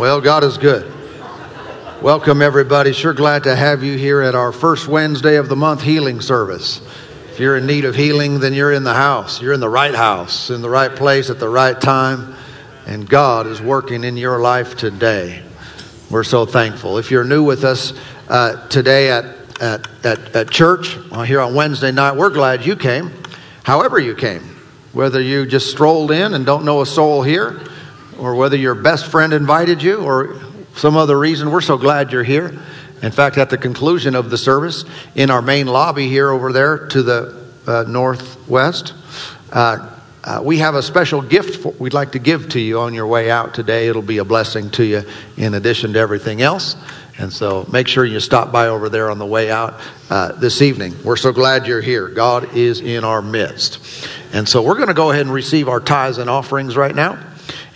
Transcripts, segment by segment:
Well, God is good. Welcome, everybody. Sure glad to have you here at our first Wednesday of the month healing service. If you're in need of healing, then you're in the house. You're in the right house, in the right place at the right time, and God is working in your life today. We're so thankful. If you're new with us uh, today at, at, at, at church, here on Wednesday night, we're glad you came, however, you came. Whether you just strolled in and don't know a soul here, or whether your best friend invited you, or some other reason, we're so glad you're here. In fact, at the conclusion of the service, in our main lobby here over there to the uh, northwest, uh, uh, we have a special gift for, we'd like to give to you on your way out today. It'll be a blessing to you in addition to everything else. And so make sure you stop by over there on the way out uh, this evening. We're so glad you're here. God is in our midst. And so we're going to go ahead and receive our tithes and offerings right now.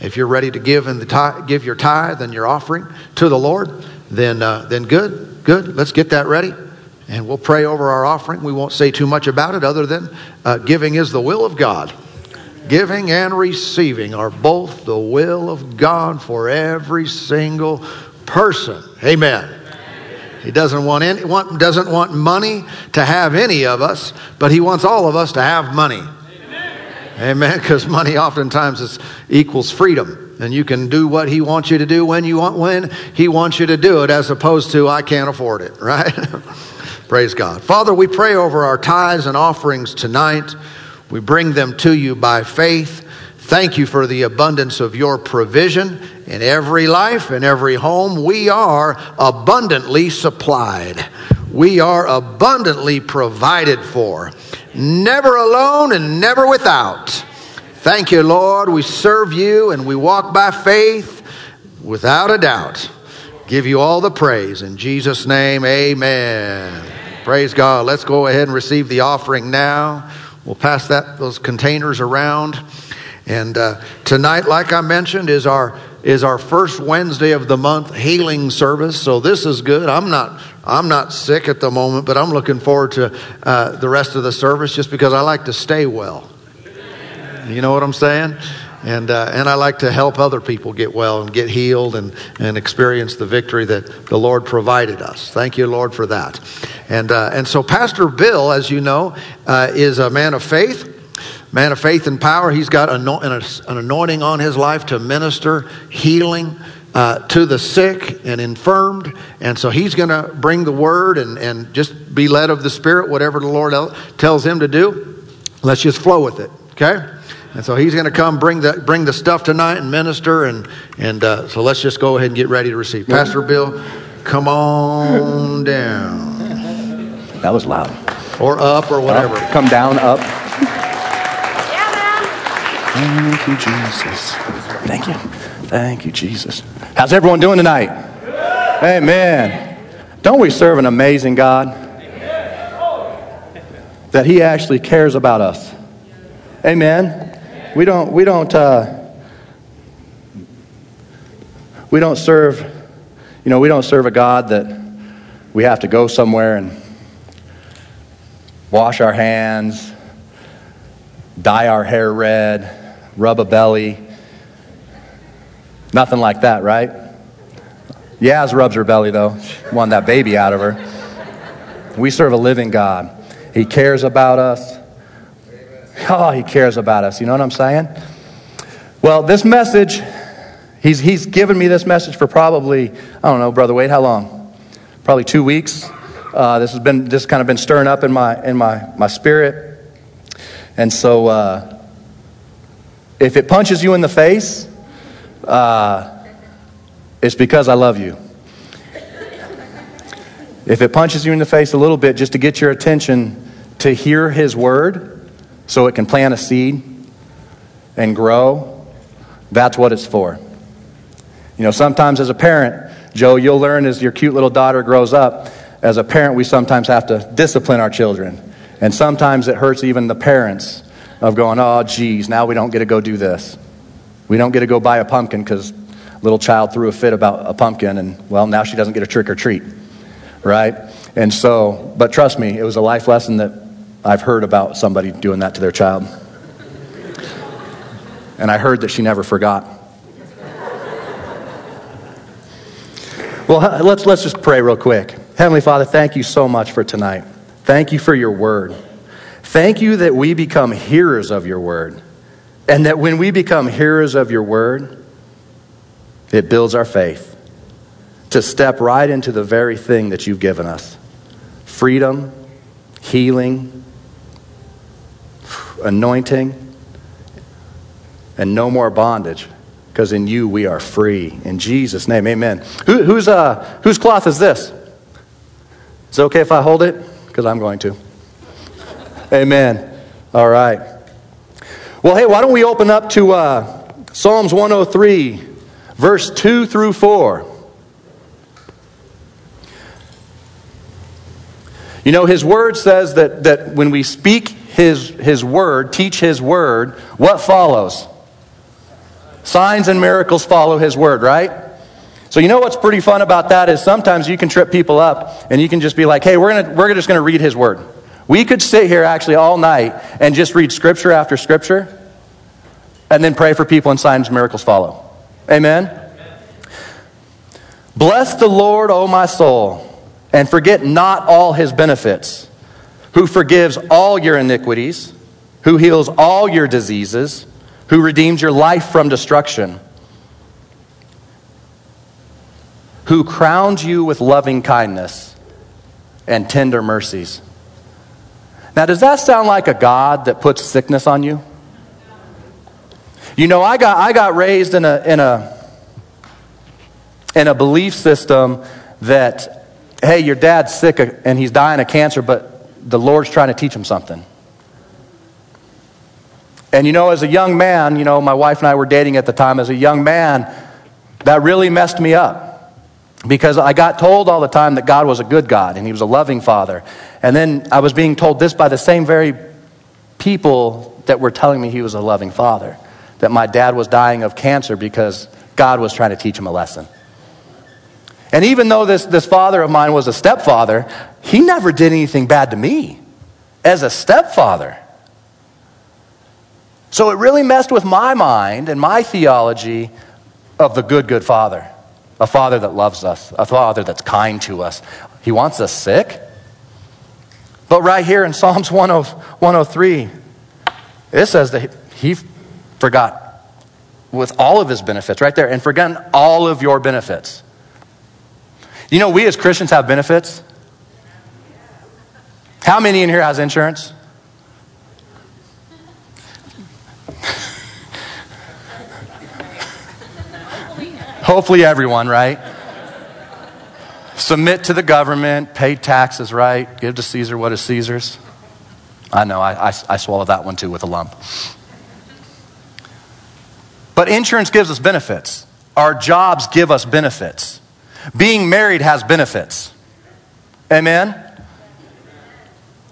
If you're ready to give in the tithe, give your tithe and your offering to the Lord, then uh, then good, good. Let's get that ready, and we'll pray over our offering. We won't say too much about it, other than uh, giving is the will of God. Giving and receiving are both the will of God for every single person. Amen. He doesn't want any, want, doesn't want money to have any of us, but he wants all of us to have money. Amen. Because money oftentimes is, equals freedom. And you can do what he wants you to do when you want when he wants you to do it, as opposed to I can't afford it, right? Praise God. Father, we pray over our tithes and offerings tonight. We bring them to you by faith. Thank you for the abundance of your provision in every life, in every home. We are abundantly supplied. We are abundantly provided for never alone and never without. Thank you, Lord. We serve you and we walk by faith without a doubt. Give you all the praise. In Jesus' name, amen. Praise God. Let's go ahead and receive the offering now. We'll pass that those containers around. And uh, tonight, like I mentioned, is our is our first Wednesday of the month healing service. So this is good. I'm not I'm not sick at the moment, but I'm looking forward to uh, the rest of the service just because I like to stay well. You know what I'm saying? And, uh, and I like to help other people get well and get healed and, and experience the victory that the Lord provided us. Thank you, Lord, for that. And, uh, and so, Pastor Bill, as you know, uh, is a man of faith man of faith and power. He's got an anointing on his life to minister healing uh, to the sick and infirmed. And so he's going to bring the word and, and just be led of the Spirit, whatever the Lord tells him to do. Let's just flow with it, okay? And so he's going to come bring the, bring the stuff tonight and minister. And, and uh, so let's just go ahead and get ready to receive. Pastor Bill, come on down. That was loud. Or up or whatever. Up, come down, up. Thank you, Jesus. Thank you. Thank you, Jesus. How's everyone doing tonight? Amen. Don't we serve an amazing God? That He actually cares about us. Amen. We don't. We don't. Uh, we don't serve. You know, we don't serve a God that we have to go somewhere and wash our hands, dye our hair red, rub a belly, Nothing like that, right? Yaz rubs her belly, though. She wanted that baby out of her. We serve a living God. He cares about us. Oh, he cares about us. You know what I'm saying? Well, this message, he's, he's given me this message for probably, I don't know, Brother Wade, how long? Probably two weeks. Uh, this has been this kind of been stirring up in my in my my spirit, and so uh, if it punches you in the face, uh, it's because I love you. If it punches you in the face a little bit just to get your attention to hear His word so it can plant a seed and grow, that's what it's for. You know, sometimes as a parent, Joe, you'll learn as your cute little daughter grows up, as a parent, we sometimes have to discipline our children. And sometimes it hurts even the parents of going, oh, geez, now we don't get to go do this. We don't get to go buy a pumpkin because little child threw a fit about a pumpkin, and well, now she doesn't get a trick or treat, right? And so, but trust me, it was a life lesson that I've heard about somebody doing that to their child. And I heard that she never forgot. Well, let's, let's just pray real quick. Heavenly Father, thank you so much for tonight. Thank you for your word. Thank you that we become hearers of your word. And that when we become hearers of your word, it builds our faith to step right into the very thing that you've given us freedom, healing, anointing, and no more bondage because in you we are free. In Jesus' name, amen. Who, whose, uh, whose cloth is this? Is it okay if I hold it? Because I'm going to. amen. All right. Well, hey, why don't we open up to uh, Psalms 103, verse 2 through 4. You know, his word says that, that when we speak his, his word, teach his word, what follows? Signs and miracles follow his word, right? So you know what's pretty fun about that is sometimes you can trip people up and you can just be like, hey, we're, gonna, we're just going to read his word. We could sit here actually all night and just read scripture after scripture and then pray for people and signs and miracles follow. Amen? Bless the Lord, O my soul, and forget not all his benefits, who forgives all your iniquities, who heals all your diseases who redeems your life from destruction, who crowns you with loving kindness and tender mercies. Now, does that sound like a God that puts sickness on you? You know, I got, I got raised in a, in, a, in a belief system that, hey, your dad's sick and he's dying of cancer, but the Lord's trying to teach him something. And you know, as a young man, you know, my wife and I were dating at the time, as a young man, that really messed me up. Because I got told all the time that God was a good God and He was a loving Father. And then I was being told this by the same very people that were telling me He was a loving Father. That my dad was dying of cancer because God was trying to teach him a lesson. And even though this, this father of mine was a stepfather, he never did anything bad to me as a stepfather. So it really messed with my mind and my theology of the good, good Father. A Father that loves us, a Father that's kind to us. He wants us sick. But right here in Psalms 103, it says that he forgot with all of his benefits right there and forgotten all of your benefits. You know, we as Christians have benefits. How many in here has insurance? Hopefully, everyone, right? Submit to the government, pay taxes, right? Give to Caesar what is Caesar's. I know, I, I, I swallowed that one too with a lump. But insurance gives us benefits. Our jobs give us benefits. Being married has benefits. Amen?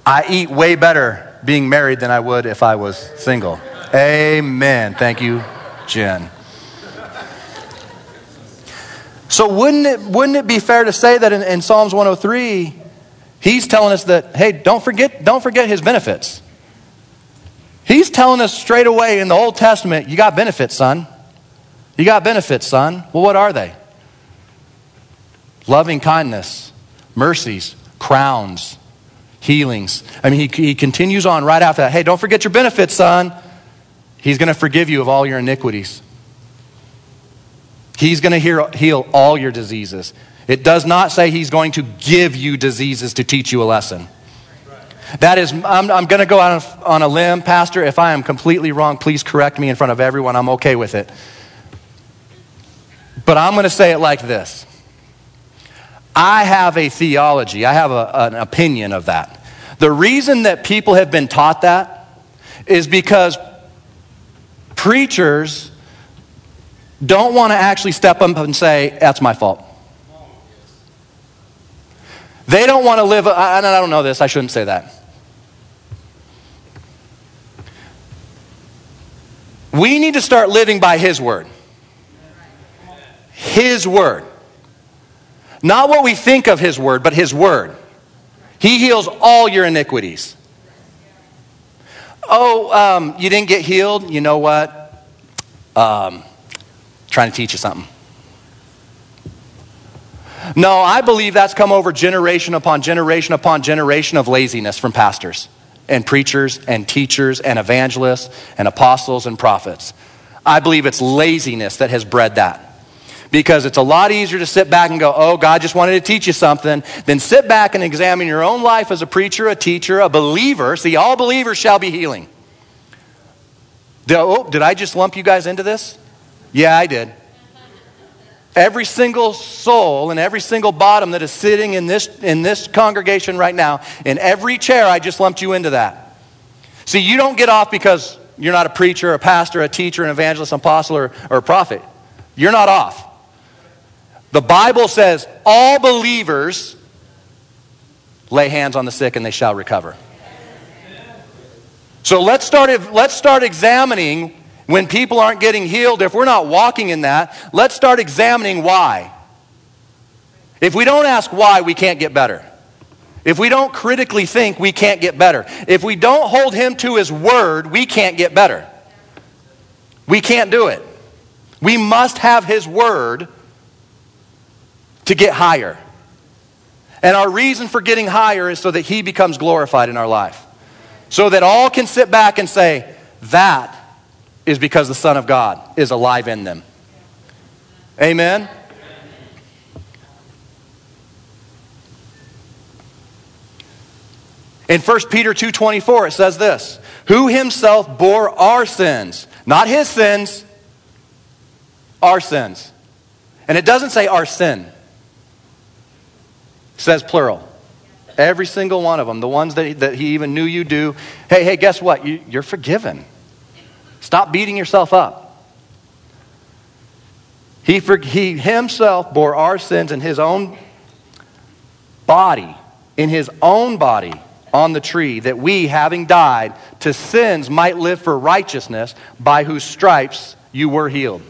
I eat way better being married than I would if I was single. Amen. Thank you, Jen. So wouldn't it, wouldn't it be fair to say that in, in Psalms 103, he's telling us that, hey, don't forget, don't forget his benefits. He's telling us straight away in the Old Testament, you got benefits, son. You got benefits, son. Well, what are they? Loving kindness, mercies, crowns, healings. I mean, he, he continues on right after that. Hey, don't forget your benefits, son. He's going to forgive you of all your iniquities. He's going to heal all your diseases. It does not say he's going to give you diseases to teach you a lesson. That is, I'm, I'm going to go out on a limb, Pastor. If I am completely wrong, please correct me in front of everyone. I'm okay with it. But I'm going to say it like this I have a theology, I have a, an opinion of that. The reason that people have been taught that is because preachers don't want to actually step up and say, That's my fault. They don't want to live, I, I don't know this, I shouldn't say that. We need to start living by His word. His word. Not what we think of His word, but His word. He heals all your iniquities. Oh, um, you didn't get healed? You know what? Um, trying to teach you something. No, I believe that's come over generation upon generation upon generation of laziness from pastors and preachers and teachers and evangelists and apostles and prophets. I believe it's laziness that has bred that. Because it's a lot easier to sit back and go, oh, God just wanted to teach you something, than sit back and examine your own life as a preacher, a teacher, a believer. See, all believers shall be healing. Did, oh, did I just lump you guys into this? Yeah, I did. Every single soul and every single bottom that is sitting in this, in this congregation right now, in every chair, I just lumped you into that. See, you don't get off because you're not a preacher, a pastor, a teacher, an evangelist, an apostle, or, or a prophet. You're not off. The Bible says all believers lay hands on the sick and they shall recover. So let's start, let's start examining when people aren't getting healed, if we're not walking in that, let's start examining why. If we don't ask why, we can't get better. If we don't critically think, we can't get better. If we don't hold Him to His word, we can't get better. We can't do it. We must have His word to get higher. And our reason for getting higher is so that He becomes glorified in our life. So that all can sit back and say, that is because the Son of God is alive in them. Amen? In 1 Peter 2:24 it says this, who himself bore our sins, not his sins, our sins. And it doesn't say our sin. It says plural. Every single one of them, the ones that that he even knew you do. Hey, hey, guess what? You, you're forgiven. Stop beating yourself up. He, for, he himself bore our sins in his own body, in his own body on the tree, that we, having died to sins, might live for righteousness, by whose stripes you were healed.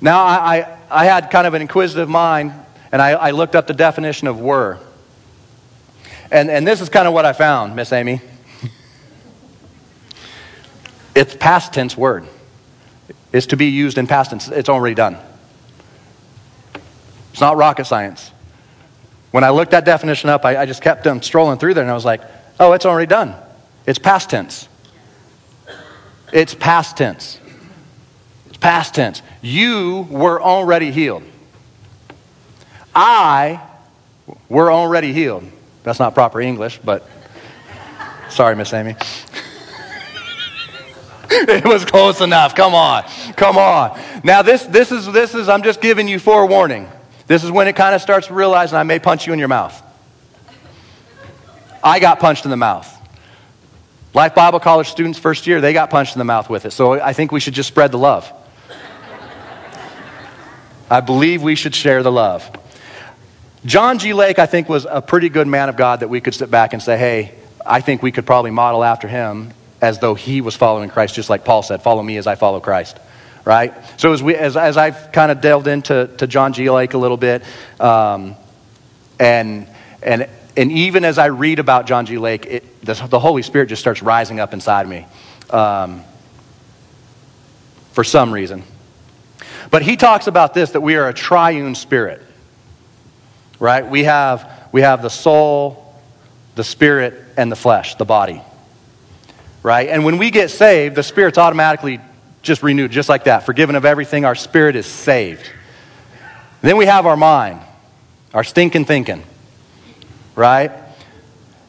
Now, I, I, I had kind of an inquisitive mind, and I, I looked up the definition of were. And, and this is kind of what I found, Miss Amy. It's past tense word. It's to be used in past tense. It's already done. It's not rocket science. When I looked that definition up, I, I just kept um, strolling through there and I was like, oh, it's already done. It's past tense. It's past tense. It's past tense. You were already healed. I were already healed. That's not proper English, but sorry, Miss Amy. it was close enough. Come on. Come on. Now this this is this is I'm just giving you forewarning. This is when it kind of starts realizing I may punch you in your mouth. I got punched in the mouth. Life Bible College students first year, they got punched in the mouth with it. So I think we should just spread the love. I believe we should share the love. John G. Lake, I think, was a pretty good man of God that we could sit back and say, hey, I think we could probably model after him as though he was following Christ, just like Paul said, follow me as I follow Christ. Right? So as, we, as, as I've kind of delved into to John G. Lake a little bit, um, and, and, and even as I read about John G. Lake, it, the, the Holy Spirit just starts rising up inside me um, for some reason. But he talks about this that we are a triune spirit. Right? We have, we have the soul, the spirit, and the flesh, the body right? And when we get saved, the Spirit's automatically just renewed, just like that. Forgiven of everything, our spirit is saved. Then we have our mind, our stinking thinking, right?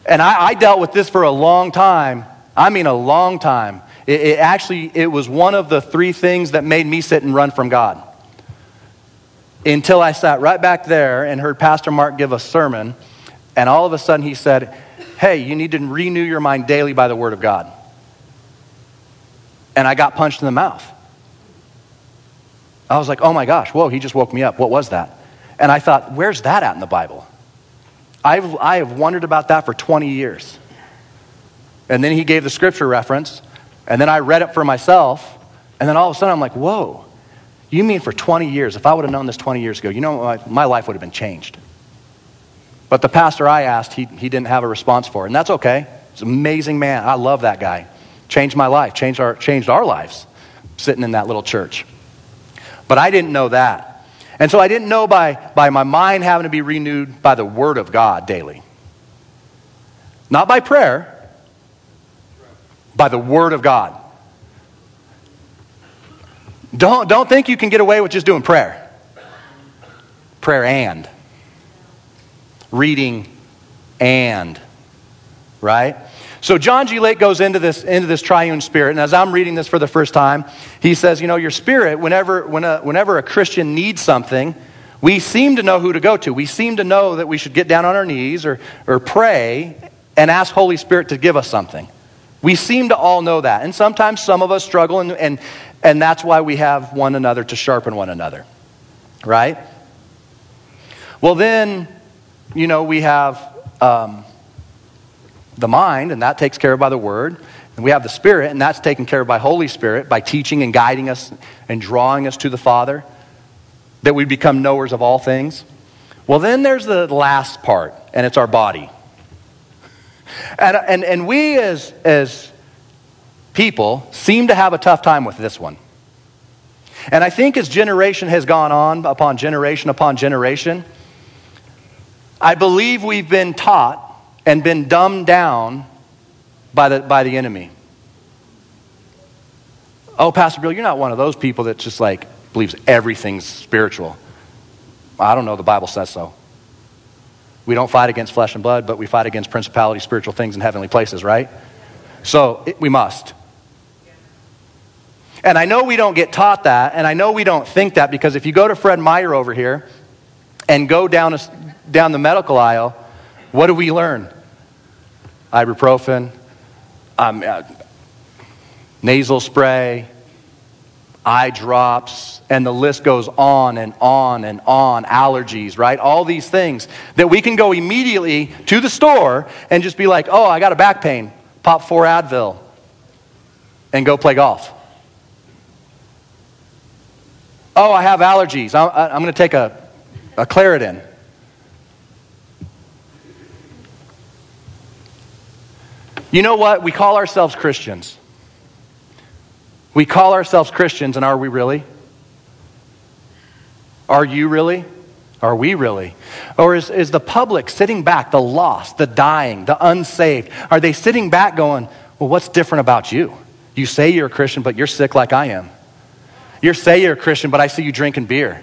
And I, I dealt with this for a long time. I mean, a long time. It, it actually, it was one of the three things that made me sit and run from God. Until I sat right back there and heard Pastor Mark give a sermon, and all of a sudden he said, Hey, you need to renew your mind daily by the Word of God and I got punched in the mouth. I was like, oh my gosh, whoa, he just woke me up. What was that? And I thought, where's that at in the Bible? I've, I have wondered about that for 20 years. And then he gave the scripture reference, and then I read it for myself, and then all of a sudden I'm like, whoa, you mean for 20 years? If I would have known this 20 years ago, you know, my, my life would have been changed. But the pastor I asked, he, he didn't have a response for it, and that's okay. He's an amazing man. I love that guy. Changed my life, changed our, changed our lives sitting in that little church. But I didn't know that. And so I didn't know by, by my mind having to be renewed by the Word of God daily. Not by prayer, by the Word of God. Don't, don't think you can get away with just doing prayer. Prayer and. Reading and. Right? So John G. Lake goes into this, into this triune spirit, and as I'm reading this for the first time, he says, you know, your spirit, whenever, when a, whenever a Christian needs something, we seem to know who to go to. We seem to know that we should get down on our knees or, or pray and ask Holy Spirit to give us something. We seem to all know that. And sometimes some of us struggle, and, and, and that's why we have one another to sharpen one another. Right? Well, then, you know, we have um, the mind, and that takes care of by the Word. And we have the Spirit, and that's taken care of by Holy Spirit, by teaching and guiding us and drawing us to the Father, that we become knowers of all things. Well, then there's the last part, and it's our body. And, and, and we as, as people seem to have a tough time with this one. And I think as generation has gone on upon generation upon generation, I believe we've been taught and been dumbed down by the, by the enemy. Oh, Pastor Bill, you're not one of those people that just like believes everything's spiritual. I don't know, the Bible says so. We don't fight against flesh and blood, but we fight against principalities, spiritual things in heavenly places, right? So it, we must. And I know we don't get taught that, and I know we don't think that because if you go to Fred Meyer over here and go down, a, down the medical aisle, what do we learn? Ibuprofen, um, uh, nasal spray, eye drops, and the list goes on and on and on. Allergies, right? All these things that we can go immediately to the store and just be like, oh, I got a back pain, pop four Advil, and go play golf. Oh, I have allergies. I'm, I'm going to take a, a Claritin. You know what? We call ourselves Christians. We call ourselves Christians, and are we really? Are you really? Are we really? Or is, is the public sitting back, the lost, the dying, the unsaved, are they sitting back going, well, what's different about you? You say you're a Christian, but you're sick like I am. You say you're a Christian, but I see you drinking beer.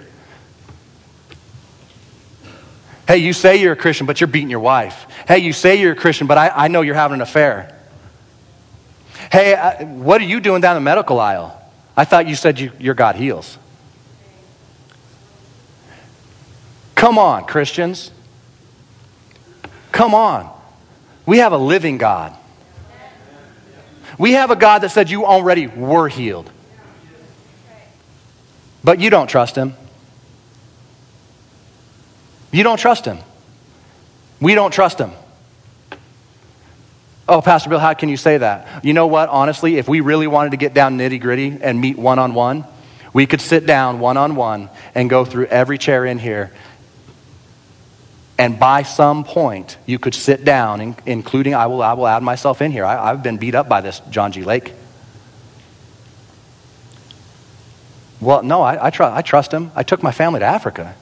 Hey, you say you're a Christian, but you're beating your wife. Hey, you say you're a Christian, but I, I know you're having an affair. Hey, I, what are you doing down the medical aisle? I thought you said you, your God heals. Come on, Christians. Come on. We have a living God. We have a God that said you already were healed. But you don't trust him. You don't trust him. We don't trust him. Oh, Pastor Bill, how can you say that? You know what? Honestly, if we really wanted to get down nitty gritty and meet one on one, we could sit down one on one and go through every chair in here. And by some point, you could sit down, including I will, I will add myself in here. I, have been beat up by this John G. Lake. Well, no, I, I, tr- I trust him. I took my family to Africa.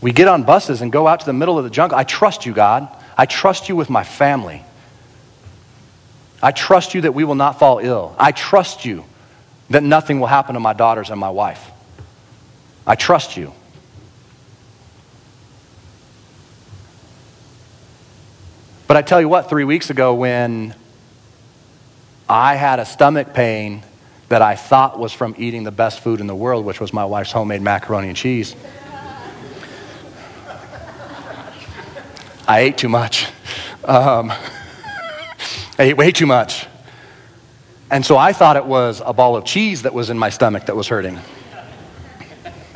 We get on buses and go out to the middle of the jungle. I trust you, God. I trust you with my family. I trust you that we will not fall ill. I trust you that nothing will happen to my daughters and my wife. I trust you. But I tell you what, three weeks ago, when I had a stomach pain that I thought was from eating the best food in the world, which was my wife's homemade macaroni and cheese. I ate too much. Um, I ate way too much. And so I thought it was a ball of cheese that was in my stomach that was hurting.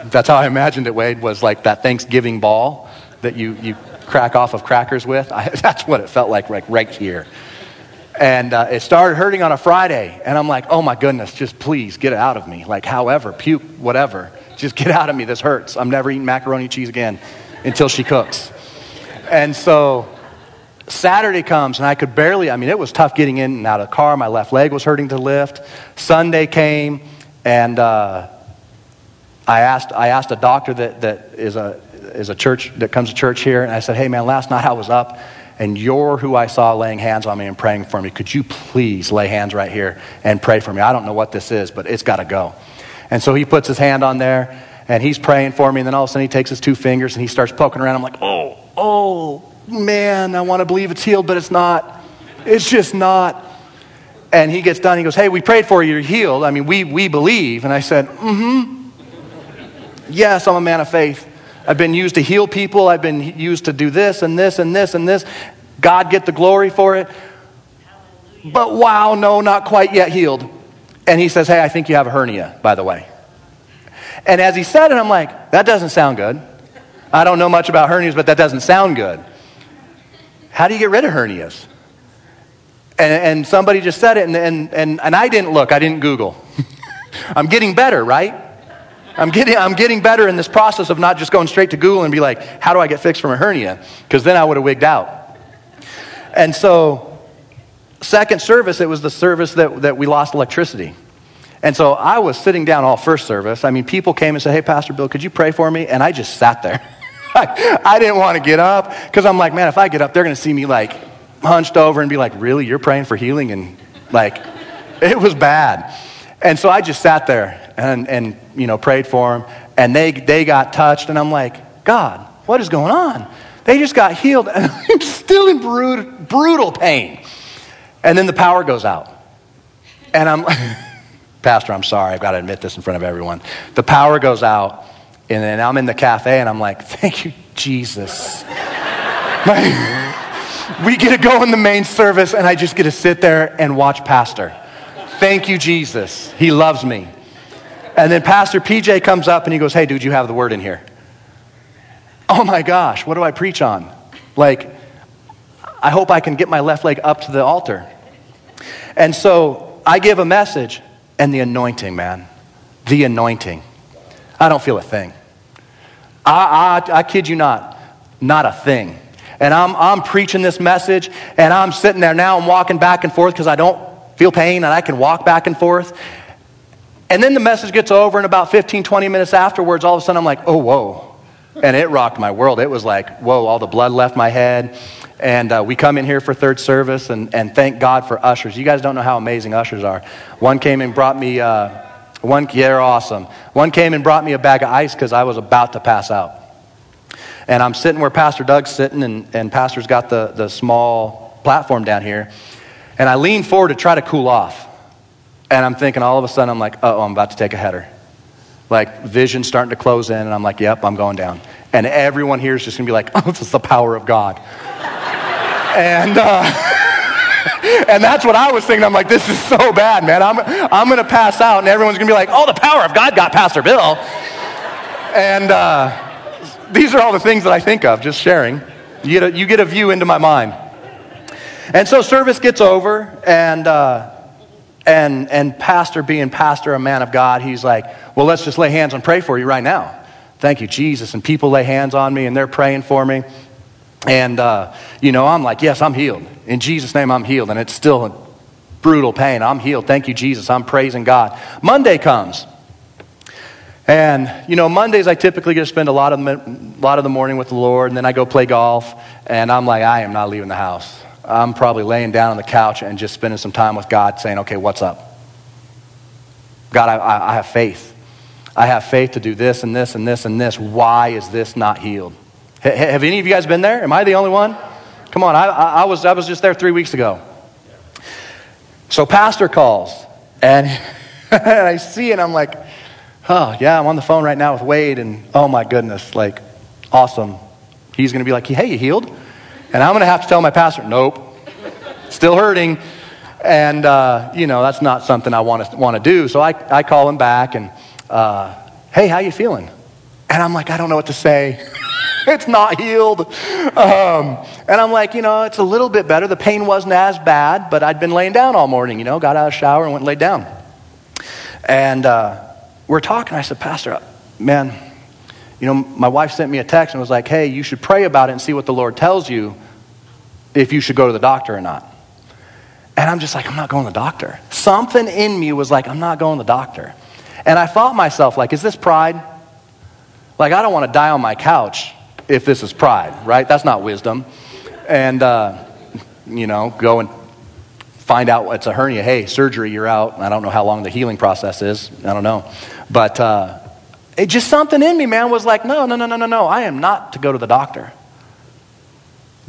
That's how I imagined it, Wade, was like that Thanksgiving ball that you, you crack off of crackers with. I, that's what it felt like, like right here. And uh, it started hurting on a Friday. And I'm like, oh my goodness, just please get it out of me. Like, however, puke, whatever. Just get out of me. This hurts. I'm never eating macaroni cheese again until she cooks. And so Saturday comes, and I could barely, I mean, it was tough getting in and out of the car. My left leg was hurting to lift. Sunday came, and uh, I asked, I asked a doctor that, that is, a, is a church, that comes to church here, and I said, hey man, last night I was up, and you're who I saw laying hands on me and praying for me. Could you please lay hands right here and pray for me? I don't know what this is, but it's got to go. And so he puts his hand on there, and he's praying for me, and then all of a sudden he takes his two fingers and he starts poking around. I'm like, oh, oh, man, I want to believe it's healed, but it's not. It's just not. And he gets done. He goes, Hey, we prayed for you. You're healed. I mean, we, we believe. And I said, Mm hmm. Yes, I'm a man of faith. I've been used to heal people. I've been used to do this and this and this and this. God get the glory for it. But wow, no, not quite yet healed. And he says, Hey, I think you have a hernia, by the way. And as he said it, I'm like, That doesn't sound good. I don't know much about hernias, but that doesn't sound good. How do you get rid of hernias? And, and somebody just said it, and, and, and, and I didn't look, I didn't Google. I'm getting better, right? I'm getting, I'm getting better in this process of not just going straight to Google and be like, how do I get fixed from a hernia? Because then I would have wigged out. And so, second service, it was the service that, that we lost electricity. And so I was sitting down all first service. I mean, people came and said, hey, Pastor Bill, could you pray for me? And I just sat there. I didn't want to get up because I'm like, man, if I get up, they're going to see me like hunched over and be like, really? You're praying for healing? And like, it was bad. And so I just sat there and, and you know, prayed for them. And they, they got touched. And I'm like, God, what is going on? They just got healed. And I'm still in brutal, brutal pain. And then the power goes out. And I'm, like, Pastor, I'm sorry. I've got to admit this in front of everyone. The power goes out. And then I'm in the cafe and I'm like, thank you, Jesus. we get to go in the main service and I just get to sit there and watch Pastor. Thank you, Jesus. He loves me. And then Pastor PJ comes up and he goes, Hey, dude, you have the word in here. Oh my gosh, what do I preach on? Like, I hope I can get my left leg up to the altar. And so I give a message, and the anointing, man, the anointing. I don't feel a thing. I, I, I kid you not, not a thing. And I'm, I'm preaching this message, and I'm sitting there now, I'm walking back and forth because I don't feel pain, and I can walk back and forth. And then the message gets over, and about 15, 20 minutes afterwards, all of a sudden I'm like, oh, whoa. And it rocked my world. It was like, whoa, all the blood left my head. And uh, we come in here for third service, and, and thank God for ushers. You guys don't know how amazing ushers are. One came and brought me, uh, one, they're awesome. One came and brought me a bag of ice because I was about to pass out. And I'm sitting where Pastor Doug's sitting, and, and Pastor's got the, the small platform down here. And I lean forward to try to cool off. And I'm thinking all of a sudden, I'm like, oh, I'm about to take a header. Like vision starting to close in, and I'm like, yep, I'm going down. And everyone here is just going to be like, oh, this is the power of God. and, uh, and that's what I was thinking. I'm like, this is so bad, man. I'm, I'm going to pass out, and everyone's going to be like, oh, the power of God got Pastor Bill. And uh, these are all the things that I think of, just sharing. You get a, you get a view into my mind. And so service gets over, and, uh, and, and pastor, being pastor, a man of God, he's like, well, let's just lay hands and pray for you right now. Thank you, Jesus. And people lay hands on me, and they're praying for me. And, uh, you know, I'm like, yes, I'm healed. In Jesus' name, I'm healed. And it's still a brutal pain. I'm healed. Thank you, Jesus. I'm praising God. Monday comes. And, you know, Mondays I typically get to spend a lot, of the, a lot of the morning with the Lord. And then I go play golf. And I'm like, I am not leaving the house. I'm probably laying down on the couch and just spending some time with God saying, okay, what's up? God, I, I have faith. I have faith to do this and this and this and this. Why is this not healed? Have any of you guys been there? Am I the only one? Come on, I, I, was, I was just there three weeks ago. So, pastor calls, and, and I see and I'm like, oh, yeah, I'm on the phone right now with Wade, and oh my goodness, like, awesome. He's going to be like, hey, you healed? And I'm going to have to tell my pastor, nope, still hurting. And, uh, you know, that's not something I want to, want to do. So I, I call him back, and, uh, hey, how you feeling? And I'm like, I don't know what to say. it's not healed. Um, and I'm like, you know, it's a little bit better. The pain wasn't as bad, but I'd been laying down all morning, you know, got out of the shower and went and laid down. And uh, we're talking. I said, Pastor, man, you know, my wife sent me a text and was like, hey, you should pray about it and see what the Lord tells you if you should go to the doctor or not. And I'm just like, I'm not going to the doctor. Something in me was like, I'm not going to the doctor. And I thought myself, like, is this pride? Like, I don't want to die on my couch if this is pride, right? That's not wisdom. And, uh, you know, go and find out it's a hernia. Hey, surgery, you're out. I don't know how long the healing process is. I don't know. But uh, it just something in me, man, was like, no, no, no, no, no, no. I am not to go to the doctor.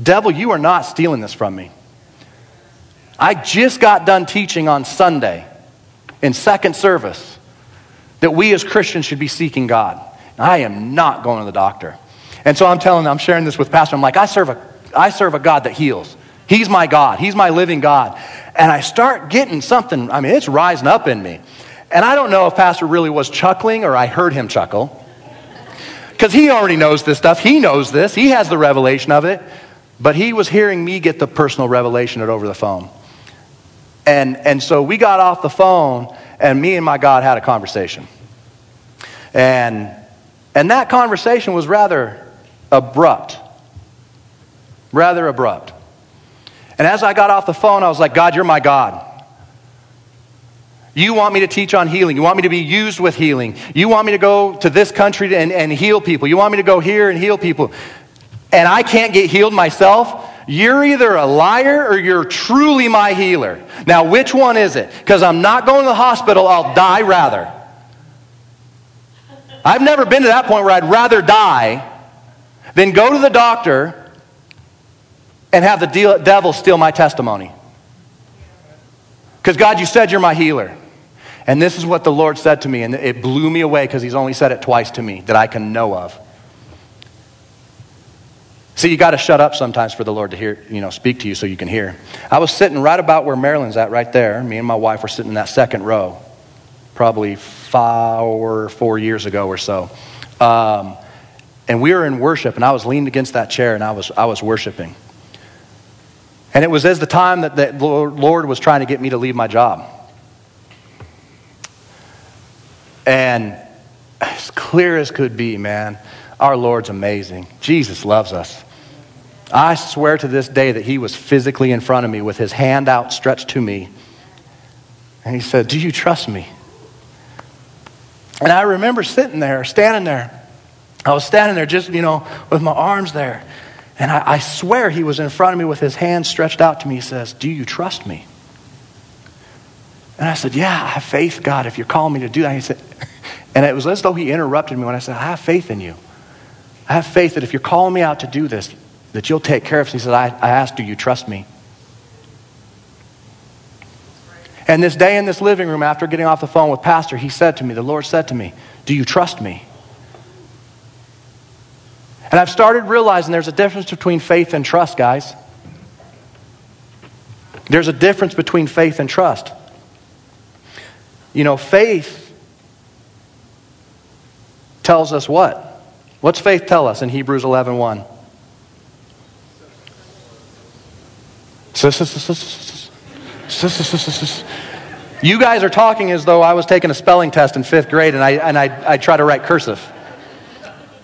Devil, you are not stealing this from me. I just got done teaching on Sunday in second service that we as Christians should be seeking God. I am not going to the doctor. And so I'm telling, I'm sharing this with Pastor. I'm like, I serve a, I serve a God that heals. He's my God. He's my living God. And I start getting something, I mean, it's rising up in me. And I don't know if Pastor really was chuckling or I heard him chuckle. Because he already knows this stuff. He knows this. He has the revelation of it. But he was hearing me get the personal revelation it over the phone. And, and so we got off the phone, and me and my God had a conversation. And, and that conversation was rather abrupt. Rather abrupt. And as I got off the phone, I was like, God, you're my God. You want me to teach on healing. You want me to be used with healing. You want me to go to this country and, and heal people. You want me to go here and heal people. And I can't get healed myself. You're either a liar or you're truly my healer. Now, which one is it? Because I'm not going to the hospital, I'll die rather. I've never been to that point where I'd rather die than go to the doctor and have the devil steal my testimony. Because, God, you said you're my healer. And this is what the Lord said to me, and it blew me away because He's only said it twice to me that I can know of. See, you got to shut up sometimes for the Lord to hear, you know, speak to you so you can hear. I was sitting right about where Marilyn's at, right there. Me and my wife were sitting in that second row, probably five or four years ago or so. Um, and we were in worship, and I was leaning against that chair, and I was, I was worshiping. And it was as the time that the Lord was trying to get me to leave my job. And as clear as could be, man, our Lord's amazing. Jesus loves us. I swear to this day that he was physically in front of me with his hand outstretched to me. And he said, Do you trust me? And I remember sitting there, standing there. I was standing there just, you know, with my arms there. And I, I swear he was in front of me with his hand stretched out to me. He says, Do you trust me? And I said, Yeah, I have faith, God, if you're calling me to do that. He said, and it was as though he interrupted me when I said, I have faith in you. I have faith that if you're calling me out to do this, that you'll take care of it. He said, I, I asked, do you trust me? And this day in this living room, after getting off the phone with Pastor, he said to me, the Lord said to me, Do you trust me? And I've started realizing there's a difference between faith and trust, guys. There's a difference between faith and trust. You know, faith tells us what? What's faith tell us in Hebrews 11 1? You guys are talking as though I was taking a spelling test in fifth grade and I, and I, I try to write cursive,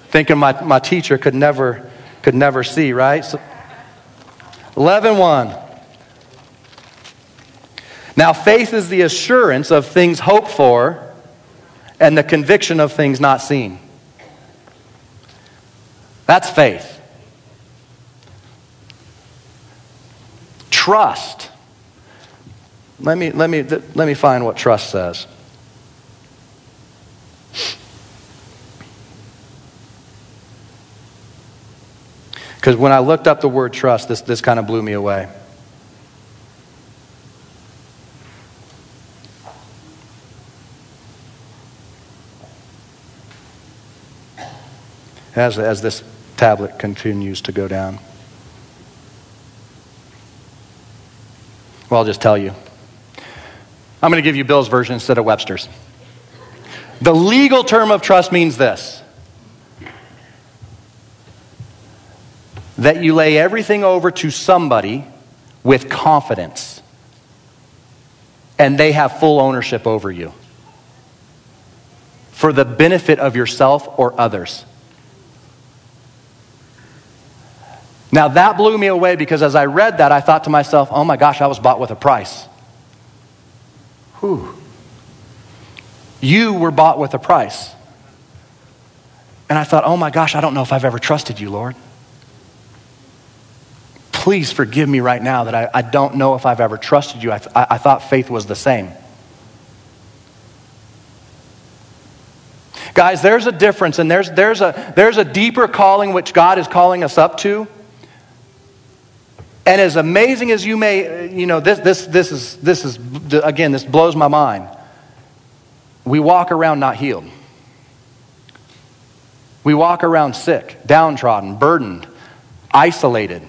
thinking my, my teacher could never, could never see, right? So, 11 1. Now, faith is the assurance of things hoped for and the conviction of things not seen. That's faith. Trust. Let me, let me, let me find what trust says. Because when I looked up the word trust, this, this kind of blew me away. As, as this tablet continues to go down. Well, I'll just tell you. I'm going to give you Bill's version instead of Webster's. The legal term of trust means this that you lay everything over to somebody with confidence, and they have full ownership over you for the benefit of yourself or others. Now, that blew me away because as I read that, I thought to myself, oh my gosh, I was bought with a price. Whew. You were bought with a price. And I thought, oh my gosh, I don't know if I've ever trusted you, Lord. Please forgive me right now that I, I don't know if I've ever trusted you. I, th- I thought faith was the same. Guys, there's a difference, and there's, there's, a, there's a deeper calling which God is calling us up to. And as amazing as you may, you know, this, this, this, is, this is, again, this blows my mind. We walk around not healed. We walk around sick, downtrodden, burdened, isolated.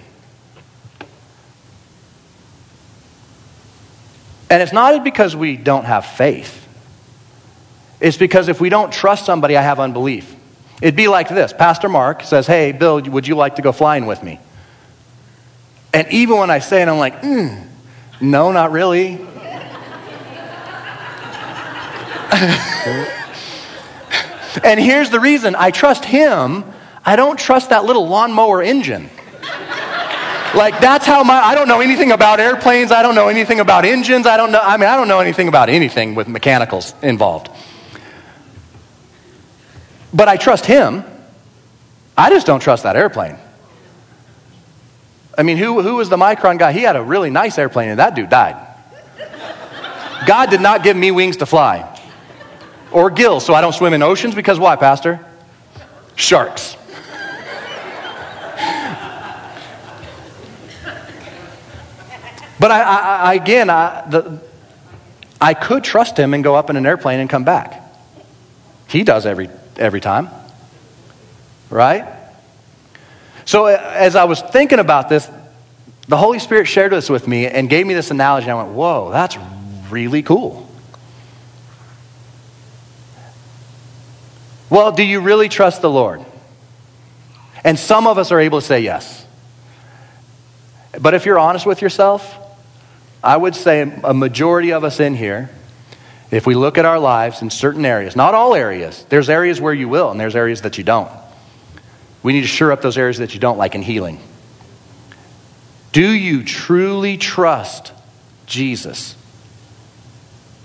And it's not because we don't have faith. It's because if we don't trust somebody, I have unbelief. It'd be like this Pastor Mark says, Hey, Bill, would you like to go flying with me? And even when I say it, I'm like, mm, No, not really. and here's the reason I trust him, I don't trust that little lawnmower engine. Like that's how my I don't know anything about airplanes, I don't know anything about engines, I don't know I mean I don't know anything about anything with mechanicals involved. But I trust him. I just don't trust that airplane. I mean, who, who was the Micron guy? He had a really nice airplane, and that dude died. God did not give me wings to fly or gills so I don't swim in oceans because why, Pastor? Sharks. But I, I, I again, I, the, I could trust him and go up in an airplane and come back. He does every, every time. Right? So uh, as I was thinking about this, the Holy Spirit shared this with me and gave me this analogy. I went, whoa, that's really cool. Well, do you really trust the Lord? And some of us are able to say yes. But if you're honest with yourself, I would say a majority of us in here, if we look at our lives in certain areas, not all areas, there's areas where you will and there's areas that you don't. We need to shore up those areas that you don't, like in healing. Do you truly trust Jesus?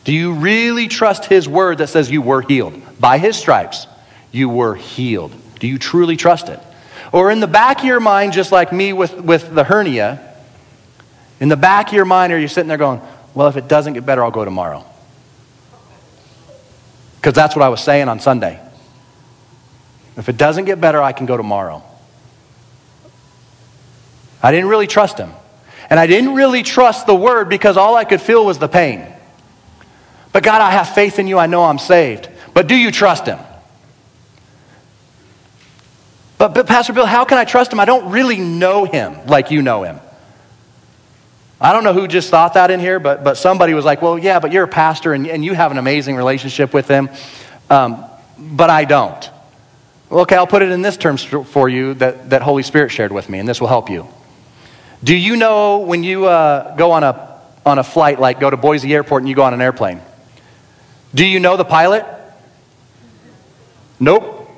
Do you really trust His word that says you were healed? By His stripes, you were healed. Do you truly trust it? Or in the back of your mind, just like me with, with the hernia, in the back of your mind, are you sitting there going, well, if it doesn't get better, I'll go tomorrow? Because that's what I was saying on Sunday. If it doesn't get better, I can go tomorrow. I didn't really trust him. And I didn't really trust the word because all I could feel was the pain. But God, I have faith in you. I know I'm saved. But do you trust him? But, but Pastor Bill, how can I trust him? I don't really know him like you know him. I don't know who just thought that in here, but, but somebody was like, well, yeah, but you're a pastor and, and you have an amazing relationship with him. Um, but I don't. Well, okay, I'll put it in this terms for you that, that Holy Spirit shared with me, and this will help you. Do you know when you uh, go on a, on a flight, like go to Boise Airport and you go on an airplane? Do you know the pilot? Nope.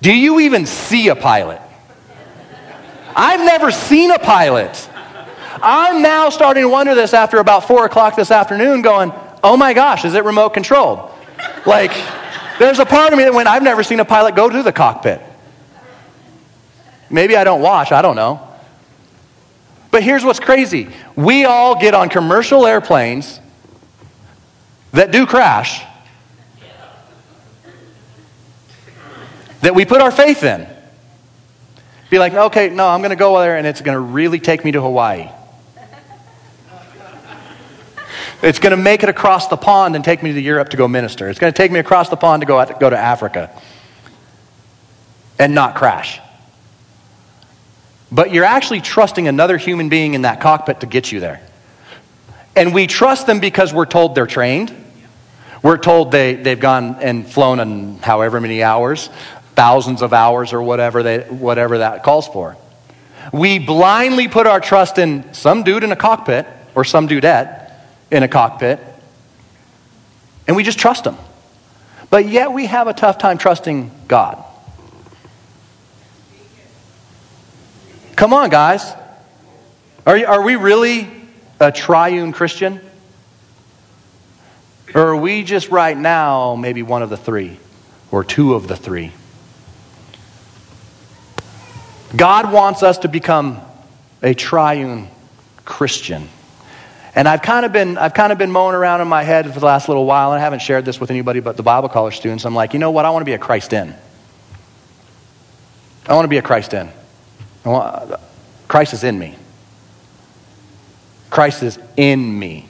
Do you even see a pilot? I've never seen a pilot. I'm now starting to wonder this after about four o'clock this afternoon, going, oh my gosh, is it remote controlled? Like, there's a part of me that went, I've never seen a pilot go to the cockpit. Maybe I don't watch, I don't know. But here's what's crazy we all get on commercial airplanes that do crash, that we put our faith in. Be like, okay, no, I'm going to go there and it's going to really take me to Hawaii. It's going to make it across the pond and take me to Europe to go minister. It's going to take me across the pond to go, out, go to Africa and not crash. But you're actually trusting another human being in that cockpit to get you there. And we trust them because we're told they're trained. We're told they, they've gone and flown in however many hours, thousands of hours or whatever, they, whatever that calls for. We blindly put our trust in some dude in a cockpit or some dudette in a cockpit, and we just trust them. But yet we have a tough time trusting God. Come on, guys. Are, are we really a triune Christian? Or are we just right now maybe one of the three or two of the three? God wants us to become a triune Christian. And I've kind of been I've kind of been mowing around in my head for the last little while, and I haven't shared this with anybody but the Bible college students. I'm like, you know what? I want to be a Christ in. I want to be a Christ in. Want, Christ is in me. Christ is in me.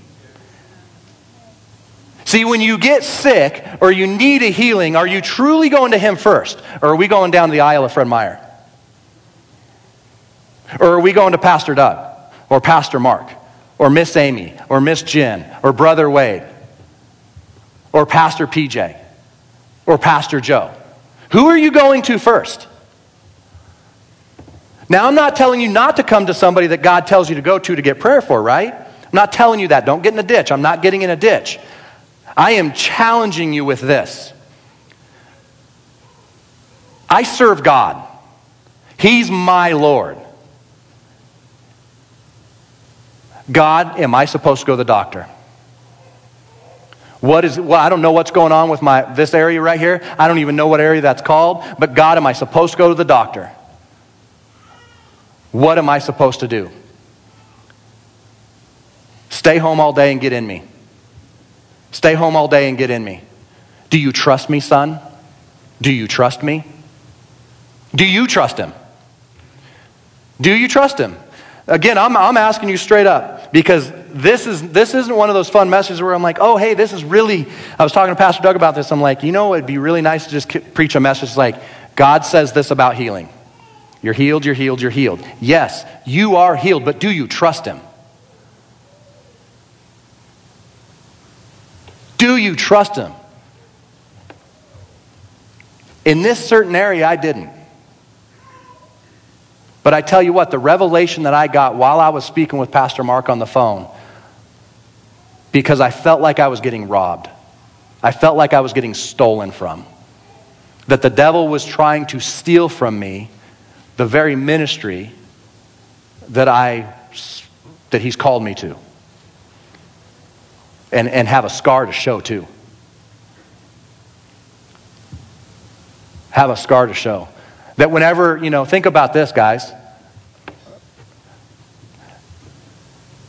See, when you get sick or you need a healing, are you truly going to Him first? Or are we going down the aisle of Fred Meyer? Or are we going to Pastor Doug or Pastor Mark or Miss Amy or Miss Jen or Brother Wade or Pastor PJ or Pastor Joe? Who are you going to first? Now, I'm not telling you not to come to somebody that God tells you to go to to get prayer for, right? I'm not telling you that. Don't get in a ditch. I'm not getting in a ditch. I am challenging you with this. I serve God, He's my Lord. God, am I supposed to go to the doctor? What is, well, I don't know what's going on with my, this area right here. I don't even know what area that's called. But God, am I supposed to go to the doctor? What am I supposed to do? Stay home all day and get in me. Stay home all day and get in me. Do you trust me, son? Do you trust me? Do you trust him? Do you trust him? Again, I'm, I'm asking you straight up because this, is, this isn't one of those fun messages where I'm like, oh, hey, this is really. I was talking to Pastor Doug about this. I'm like, you know, it'd be really nice to just preach a message like, God says this about healing. You're healed, you're healed, you're healed. Yes, you are healed, but do you trust Him? Do you trust Him? In this certain area, I didn't. But I tell you what, the revelation that I got while I was speaking with Pastor Mark on the phone, because I felt like I was getting robbed, I felt like I was getting stolen from, that the devil was trying to steal from me the very ministry that I that he's called me to. And, and have a scar to show too. Have a scar to show. That whenever, you know, think about this, guys.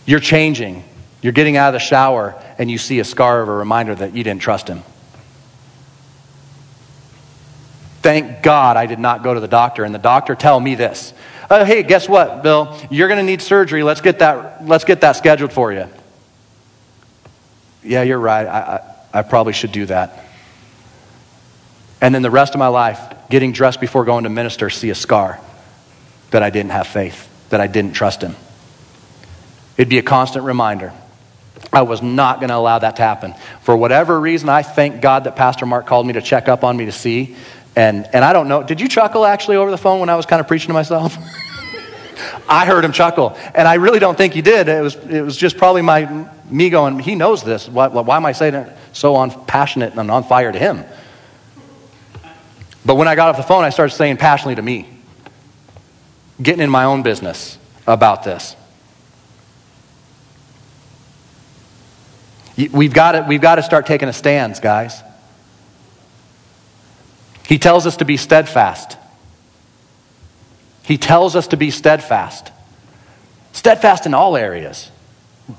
You're changing. You're getting out of the shower and you see a scar of a reminder that you didn't trust him. Thank God I did not go to the doctor and the doctor tell me this. Uh, hey, guess what, Bill? You're going to need surgery. Let's get that, let's get that scheduled for you. Yeah, you're right. I, I, I probably should do that. And then the rest of my life, getting dressed before going to minister, see a scar that I didn't have faith, that I didn't trust him. It'd be a constant reminder. I was not going to allow that to happen. For whatever reason, I thank God that Pastor Mark called me to check up on me to see and, and I don't know, did you chuckle actually over the phone when I was kind of preaching to myself? I heard him chuckle, and I really don't think he did. It was, it was just probably my, me going, he knows this. Why, why am I saying it so on, passionate and on fire to him? But when I got off the phone, I started saying passionately to me, getting in my own business about this. We've got to, we've got to start taking a stance, guys. He tells us to be steadfast. He tells us to be steadfast. Steadfast in all areas.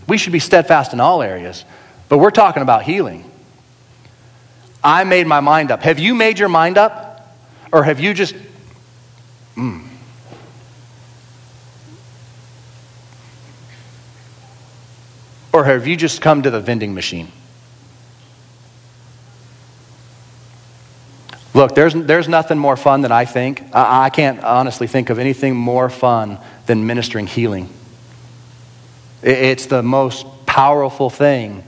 We should be steadfast in all areas. But we're talking about healing. I made my mind up. Have you made your mind up? Or have you just. Mm. Or have you just come to the vending machine? Look, there's, there's nothing more fun than I think. I, I can't honestly think of anything more fun than ministering healing. It, it's the most powerful thing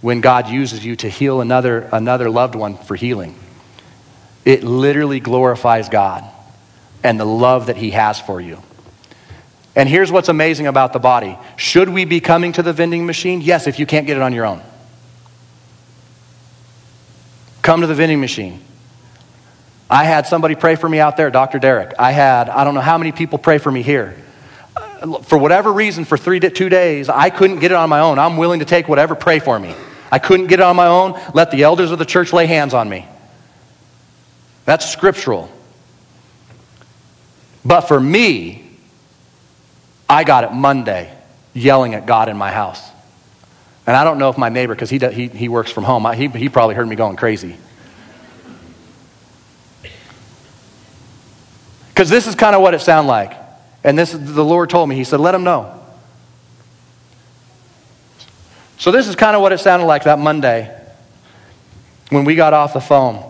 when God uses you to heal another, another loved one for healing. It literally glorifies God and the love that He has for you. And here's what's amazing about the body. Should we be coming to the vending machine? Yes, if you can't get it on your own. Come to the vending machine. I had somebody pray for me out there, Dr. Derek. I had, I don't know how many people pray for me here. For whatever reason, for three to two days, I couldn't get it on my own. I'm willing to take whatever, pray for me. I couldn't get it on my own. Let the elders of the church lay hands on me. That's scriptural. But for me, I got it Monday yelling at God in my house. And I don't know if my neighbor, because he, he, he works from home, he, he probably heard me going crazy. Because this is kind of what it sounded like. And this the Lord told me. He said, let him know. So this is kind of what it sounded like that Monday when we got off the phone.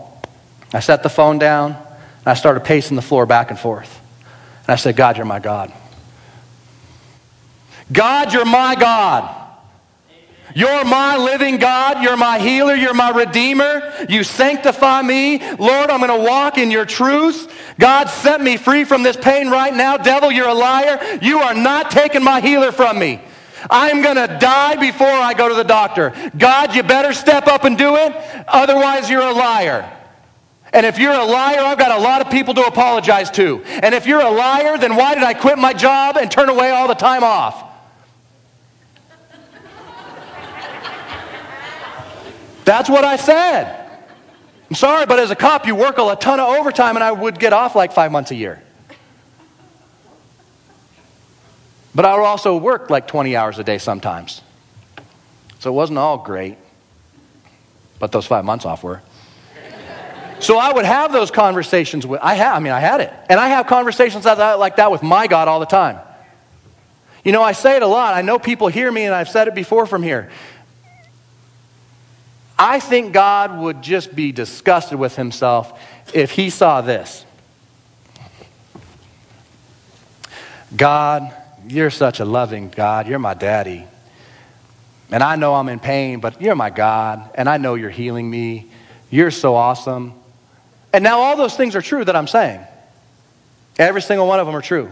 I set the phone down and I started pacing the floor back and forth. And I said, God, you're my God. God, you're my God. You're my living God. You're my healer. You're my redeemer. You sanctify me. Lord, I'm going to walk in your truth. God, set me free from this pain right now. Devil, you're a liar. You are not taking my healer from me. I'm going to die before I go to the doctor. God, you better step up and do it. Otherwise, you're a liar. And if you're a liar, I've got a lot of people to apologize to. And if you're a liar, then why did I quit my job and turn away all the time off? That's what I said. I'm sorry, but as a cop, you work a ton of overtime, and I would get off like five months a year. But I would also work like 20 hours a day sometimes. So it wasn't all great, but those five months off were. So I would have those conversations with, I, ha, I mean, I had it. And I have conversations like that with my God all the time. You know, I say it a lot. I know people hear me, and I've said it before from here. I think God would just be disgusted with himself if he saw this. God, you're such a loving God. You're my daddy. And I know I'm in pain, but you're my God, and I know you're healing me. You're so awesome. And now all those things are true that I'm saying. Every single one of them are true.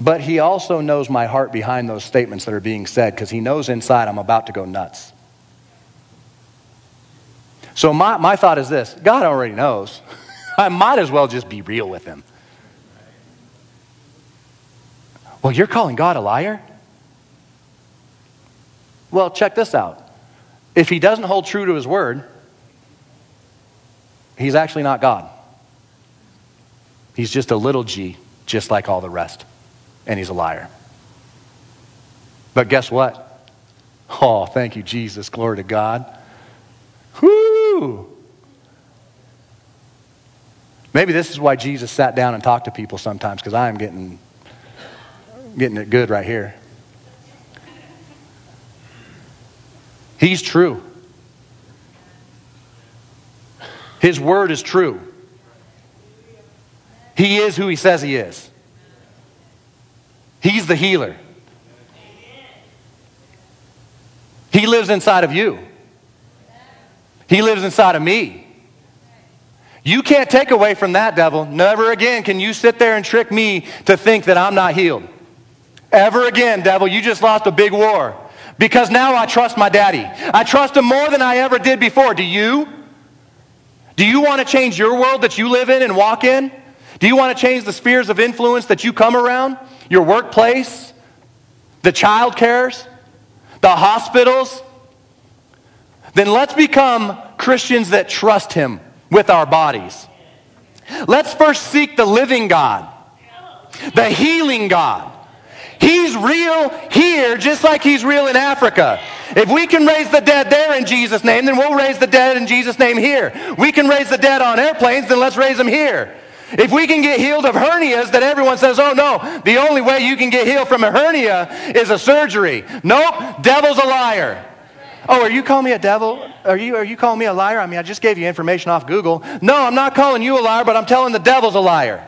But he also knows my heart behind those statements that are being said because he knows inside I'm about to go nuts. So my, my thought is this God already knows. I might as well just be real with him. Well, you're calling God a liar? Well, check this out. If he doesn't hold true to his word, he's actually not God. He's just a little g, just like all the rest and he's a liar. But guess what? Oh, thank you, Jesus. Glory to God. Whoo! Maybe this is why Jesus sat down and talked to people sometimes, because I am getting, getting it good right here. He's true. His word is true. He is who he says he is. He's the healer. He lives inside of you. He lives inside of me. You can't take away from that, devil. Never again can you sit there and trick me to think that I'm not healed. Ever again, devil, you just lost a big war. Because now I trust my daddy. I trust him more than I ever did before. Do you? Do you want to change your world that you live in and walk in? Do you want to change the spheres of influence that you come around? your workplace, the child cares, the hospitals, then let's become Christians that trust Him with our bodies. Let's first seek the living God, the healing God. He's real here just like He's real in Africa. If we can raise the dead there in Jesus' name, then we'll raise the dead in Jesus' name here. We can raise the dead on airplanes, then let's raise them here. If we can get healed of hernias, that everyone says, oh no, the only way you can get healed from a hernia is a surgery. Nope, devil's a liar. Oh, are you calling me a devil? Are you, are you calling me a liar? I mean, I just gave you information off Google. No, I'm not calling you a liar, but I'm telling the devil's a liar.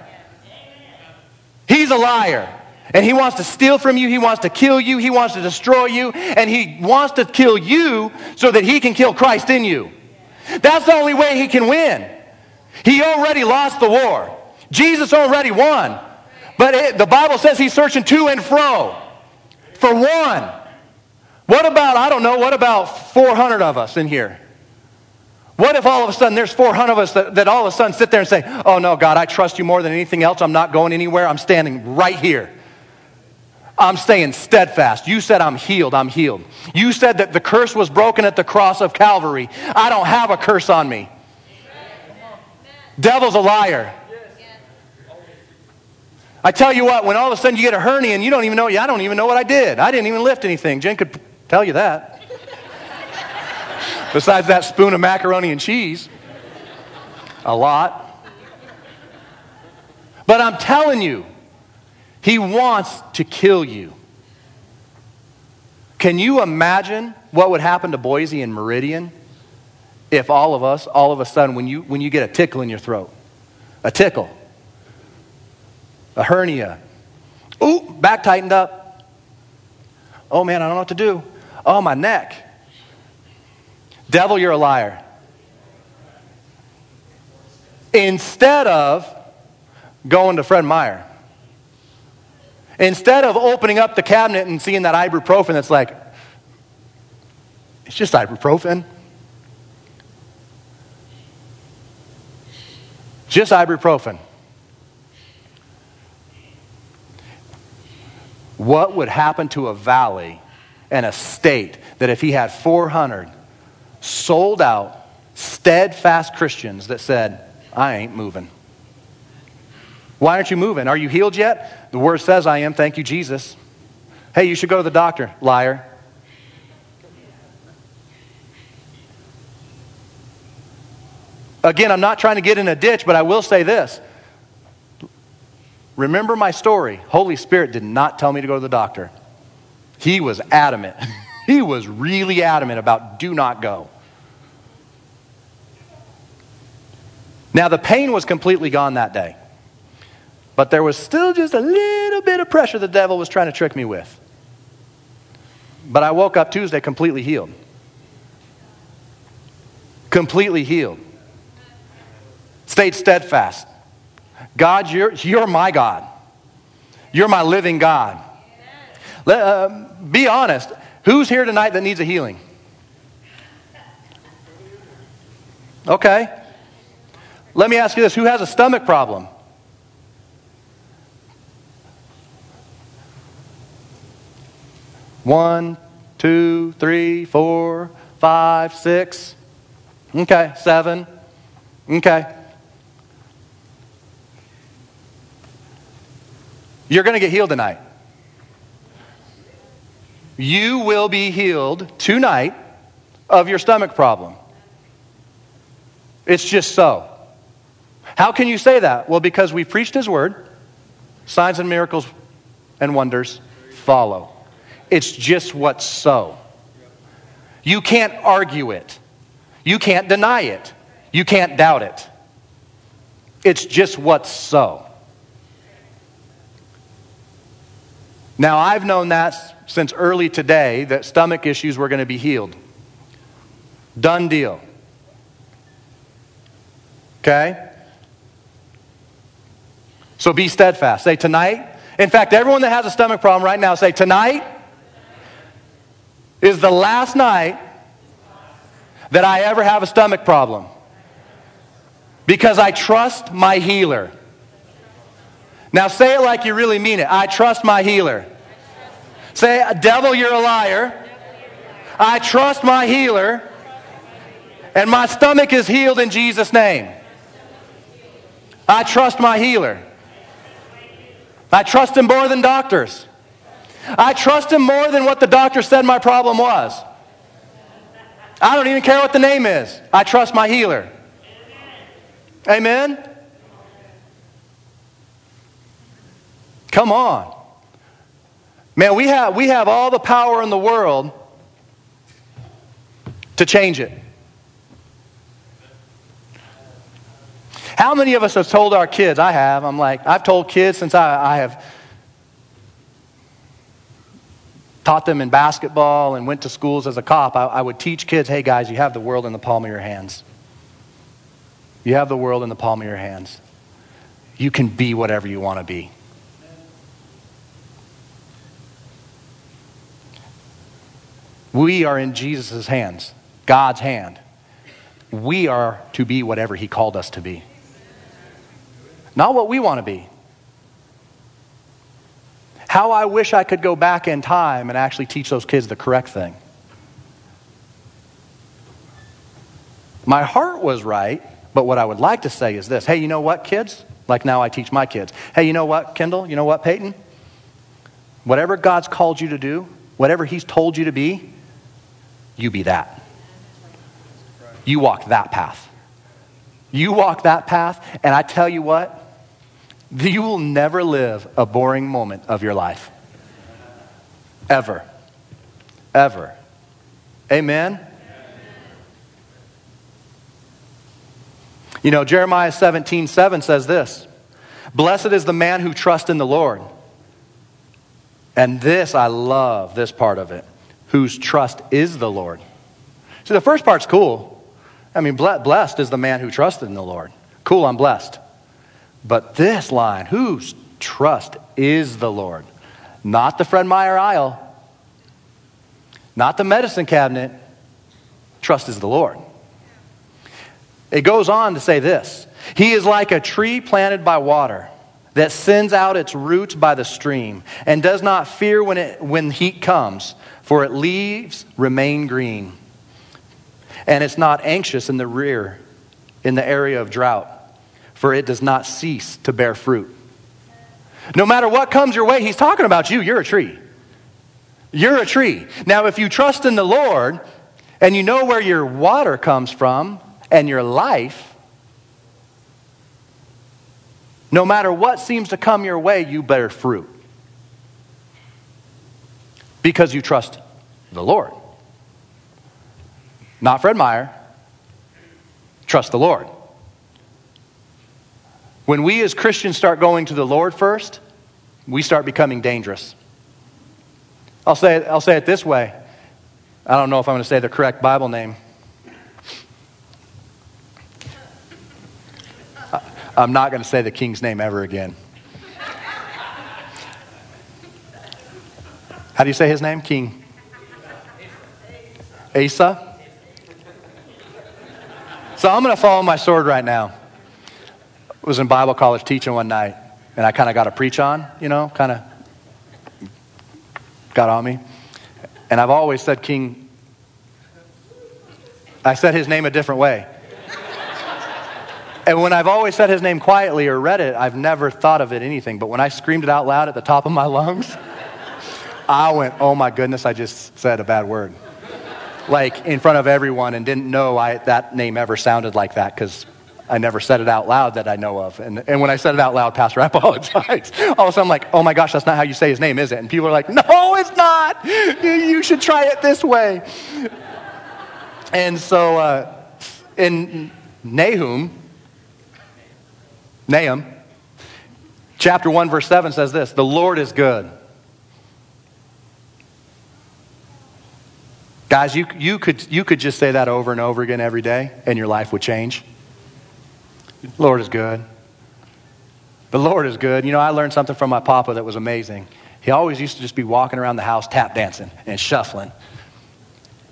He's a liar. And he wants to steal from you. He wants to kill you. He wants to destroy you. And he wants to kill you so that he can kill Christ in you. That's the only way he can win. He already lost the war. Jesus already won. But it, the Bible says he's searching to and fro for one. What about, I don't know, what about 400 of us in here? What if all of a sudden there's 400 of us that, that all of a sudden sit there and say, Oh no, God, I trust you more than anything else. I'm not going anywhere. I'm standing right here. I'm staying steadfast. You said I'm healed. I'm healed. You said that the curse was broken at the cross of Calvary. I don't have a curse on me. Devil's a liar. I tell you what, when all of a sudden you get a hernia and you don't even know, I don't even know what I did. I didn't even lift anything. Jen could tell you that. Besides that spoon of macaroni and cheese, a lot. But I'm telling you, he wants to kill you. Can you imagine what would happen to Boise and Meridian if all of us, all of a sudden, when you, when you get a tickle in your throat, a tickle, a hernia, ooh, back tightened up. Oh man, I don't know what to do. Oh, my neck. Devil, you're a liar. Instead of going to Fred Meyer, instead of opening up the cabinet and seeing that ibuprofen that's like, it's just ibuprofen. Just ibuprofen. What would happen to a valley and a state that if he had 400 sold out, steadfast Christians that said, I ain't moving? Why aren't you moving? Are you healed yet? The word says I am. Thank you, Jesus. Hey, you should go to the doctor, liar. Again, I'm not trying to get in a ditch, but I will say this. Remember my story. Holy Spirit did not tell me to go to the doctor. He was adamant. he was really adamant about do not go. Now, the pain was completely gone that day, but there was still just a little bit of pressure the devil was trying to trick me with. But I woke up Tuesday completely healed. Completely healed. Stayed steadfast. God, you're, you're my God. You're my living God. Let, uh, be honest. Who's here tonight that needs a healing? Okay. Let me ask you this who has a stomach problem? One, two, three, four, five, six. Okay, seven. Okay. You're going to get healed tonight. You will be healed tonight of your stomach problem. It's just so. How can you say that? Well, because we preached His word, signs and miracles and wonders follow. It's just what's so. You can't argue it, you can't deny it, you can't doubt it. It's just what's so. Now, I've known that since early today that stomach issues were going to be healed. Done deal. Okay? So be steadfast. Say tonight. In fact, everyone that has a stomach problem right now, say tonight is the last night that I ever have a stomach problem. Because I trust my healer. Now say it like you really mean it. I trust my healer. Say, devil, you're a liar. I trust my healer. And my stomach is healed in Jesus' name. I trust my healer. I trust him more than doctors. I trust him more than what the doctor said my problem was. I don't even care what the name is. I trust my healer. Amen? Come on. Man, we have, we have all the power in the world to change it. How many of us have told our kids? I have. I'm like, I've told kids since I, I have taught them in basketball and went to schools as a cop. I, I would teach kids, hey guys, you have the world in the palm of your hands. You have the world in the palm of your hands. You can be whatever you want to be. We are in Jesus' hands, God's hand. We are to be whatever He called us to be. Not what we want to be. How I wish I could go back in time and actually teach those kids the correct thing. My heart was right, But what I would like to say is this hey, you know what, kids? Like now I teach my kids. Hey, you know what, Kendall? You know what, Peyton? Whatever God's called you to do, whatever He's told you to be, you be that. You walk that path. You walk that path, and I tell you what, you will never live a boring moment of your life. Ever. Ever. Amen? You know, Jeremiah 17, 7 says this Blessed is the man who trusts in the Lord. And this, I love this part of it, whose trust is the Lord. See, the first part's cool. I mean, blessed is the man who trusted in the Lord. Cool, I'm blessed. But this line, whose trust is the Lord? Not the Fred Meyer aisle, not the medicine cabinet. Trust is the Lord. It goes on to say this He is like a tree planted by water that sends out its roots by the stream and does not fear when, it, when heat comes, for its leaves remain green. And it's not anxious in the rear, in the area of drought, for it does not cease to bear fruit. No matter what comes your way, he's talking about you. You're a tree. You're a tree. Now, if you trust in the Lord and you know where your water comes from and your life, no matter what seems to come your way, you bear fruit. Because you trust the Lord. Not Fred Meyer. Trust the Lord. When we as Christians start going to the Lord first, we start becoming dangerous. I'll say it, I'll say it this way. I don't know if I'm going to say the correct Bible name. I'm not going to say the king's name ever again. How do you say his name? King Asa? So I'm going to follow my sword right now. I was in Bible college teaching one night, and I kind of got to preach on, you know, kind of got on me. And I've always said King, I said his name a different way. And when I've always said his name quietly or read it, I've never thought of it anything. But when I screamed it out loud at the top of my lungs, I went, oh my goodness, I just said a bad word like in front of everyone and didn't know I, that name ever sounded like that because I never said it out loud that I know of. And, and when I said it out loud, Pastor, I apologize. All of a sudden, I'm like, oh my gosh, that's not how you say his name, is it? And people are like, no, it's not. You should try it this way. And so uh, in Nahum, Nahum, chapter 1, verse 7 says this The Lord is good Guys, you, you, could, you could just say that over and over again every day, and your life would change. The Lord is good. The Lord is good. You know, I learned something from my papa that was amazing. He always used to just be walking around the house tap dancing and shuffling.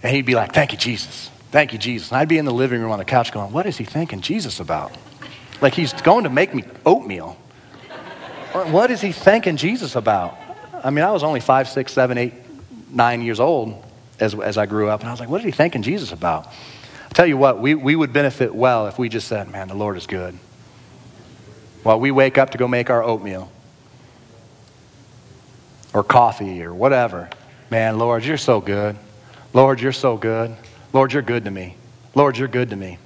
And he'd be like, Thank you, Jesus. Thank you, Jesus. And I'd be in the living room on the couch going, What is he thanking Jesus about? Like he's going to make me oatmeal. What is he thanking Jesus about? I mean, I was only five, six, seven, eight, nine years old as, as I grew up. And I was like, what is he thanking Jesus about? i tell you what, we, we would benefit well if we just said, man, the Lord is good. While we wake up to go make our oatmeal or coffee or whatever, man, Lord, you're so good. Lord, you're so good. Lord, you're good to me. Lord, you're good to me.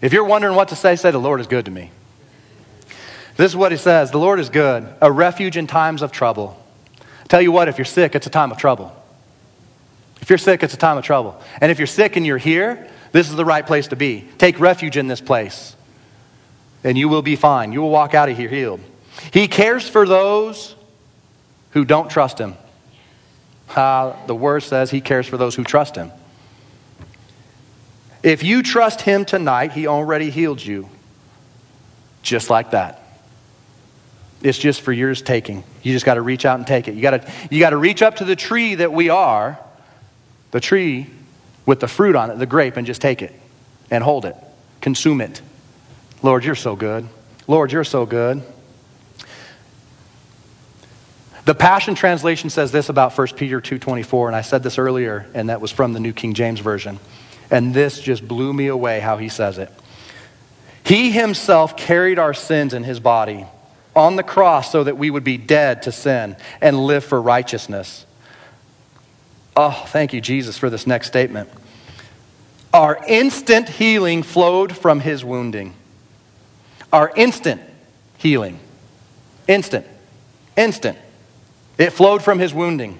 If you're wondering what to say, say, the Lord is good to me. This is what he says The Lord is good, a refuge in times of trouble. tell you what, if you're sick, it's a time of trouble. If you're sick, it's a time of trouble. And if you're sick and you're here, this is the right place to be. Take refuge in this place, and you will be fine. You will walk out of here healed. He cares for those who don't trust Him. Uh, the word says He cares for those who trust Him. If you trust Him tonight, He already healed you. Just like that. It's just for yours taking. You just got to reach out and take it. You got to you got to reach up to the tree that we are the tree with the fruit on it, the grape, and just take it and hold it, consume it. Lord, you're so good. Lord, you're so good. The Passion Translation says this about 1 Peter 2:24 and I said this earlier and that was from the New King James version. And this just blew me away how he says it. He himself carried our sins in his body on the cross so that we would be dead to sin and live for righteousness. Oh, thank you, Jesus, for this next statement. Our instant healing flowed from his wounding. Our instant healing. Instant. Instant. It flowed from his wounding.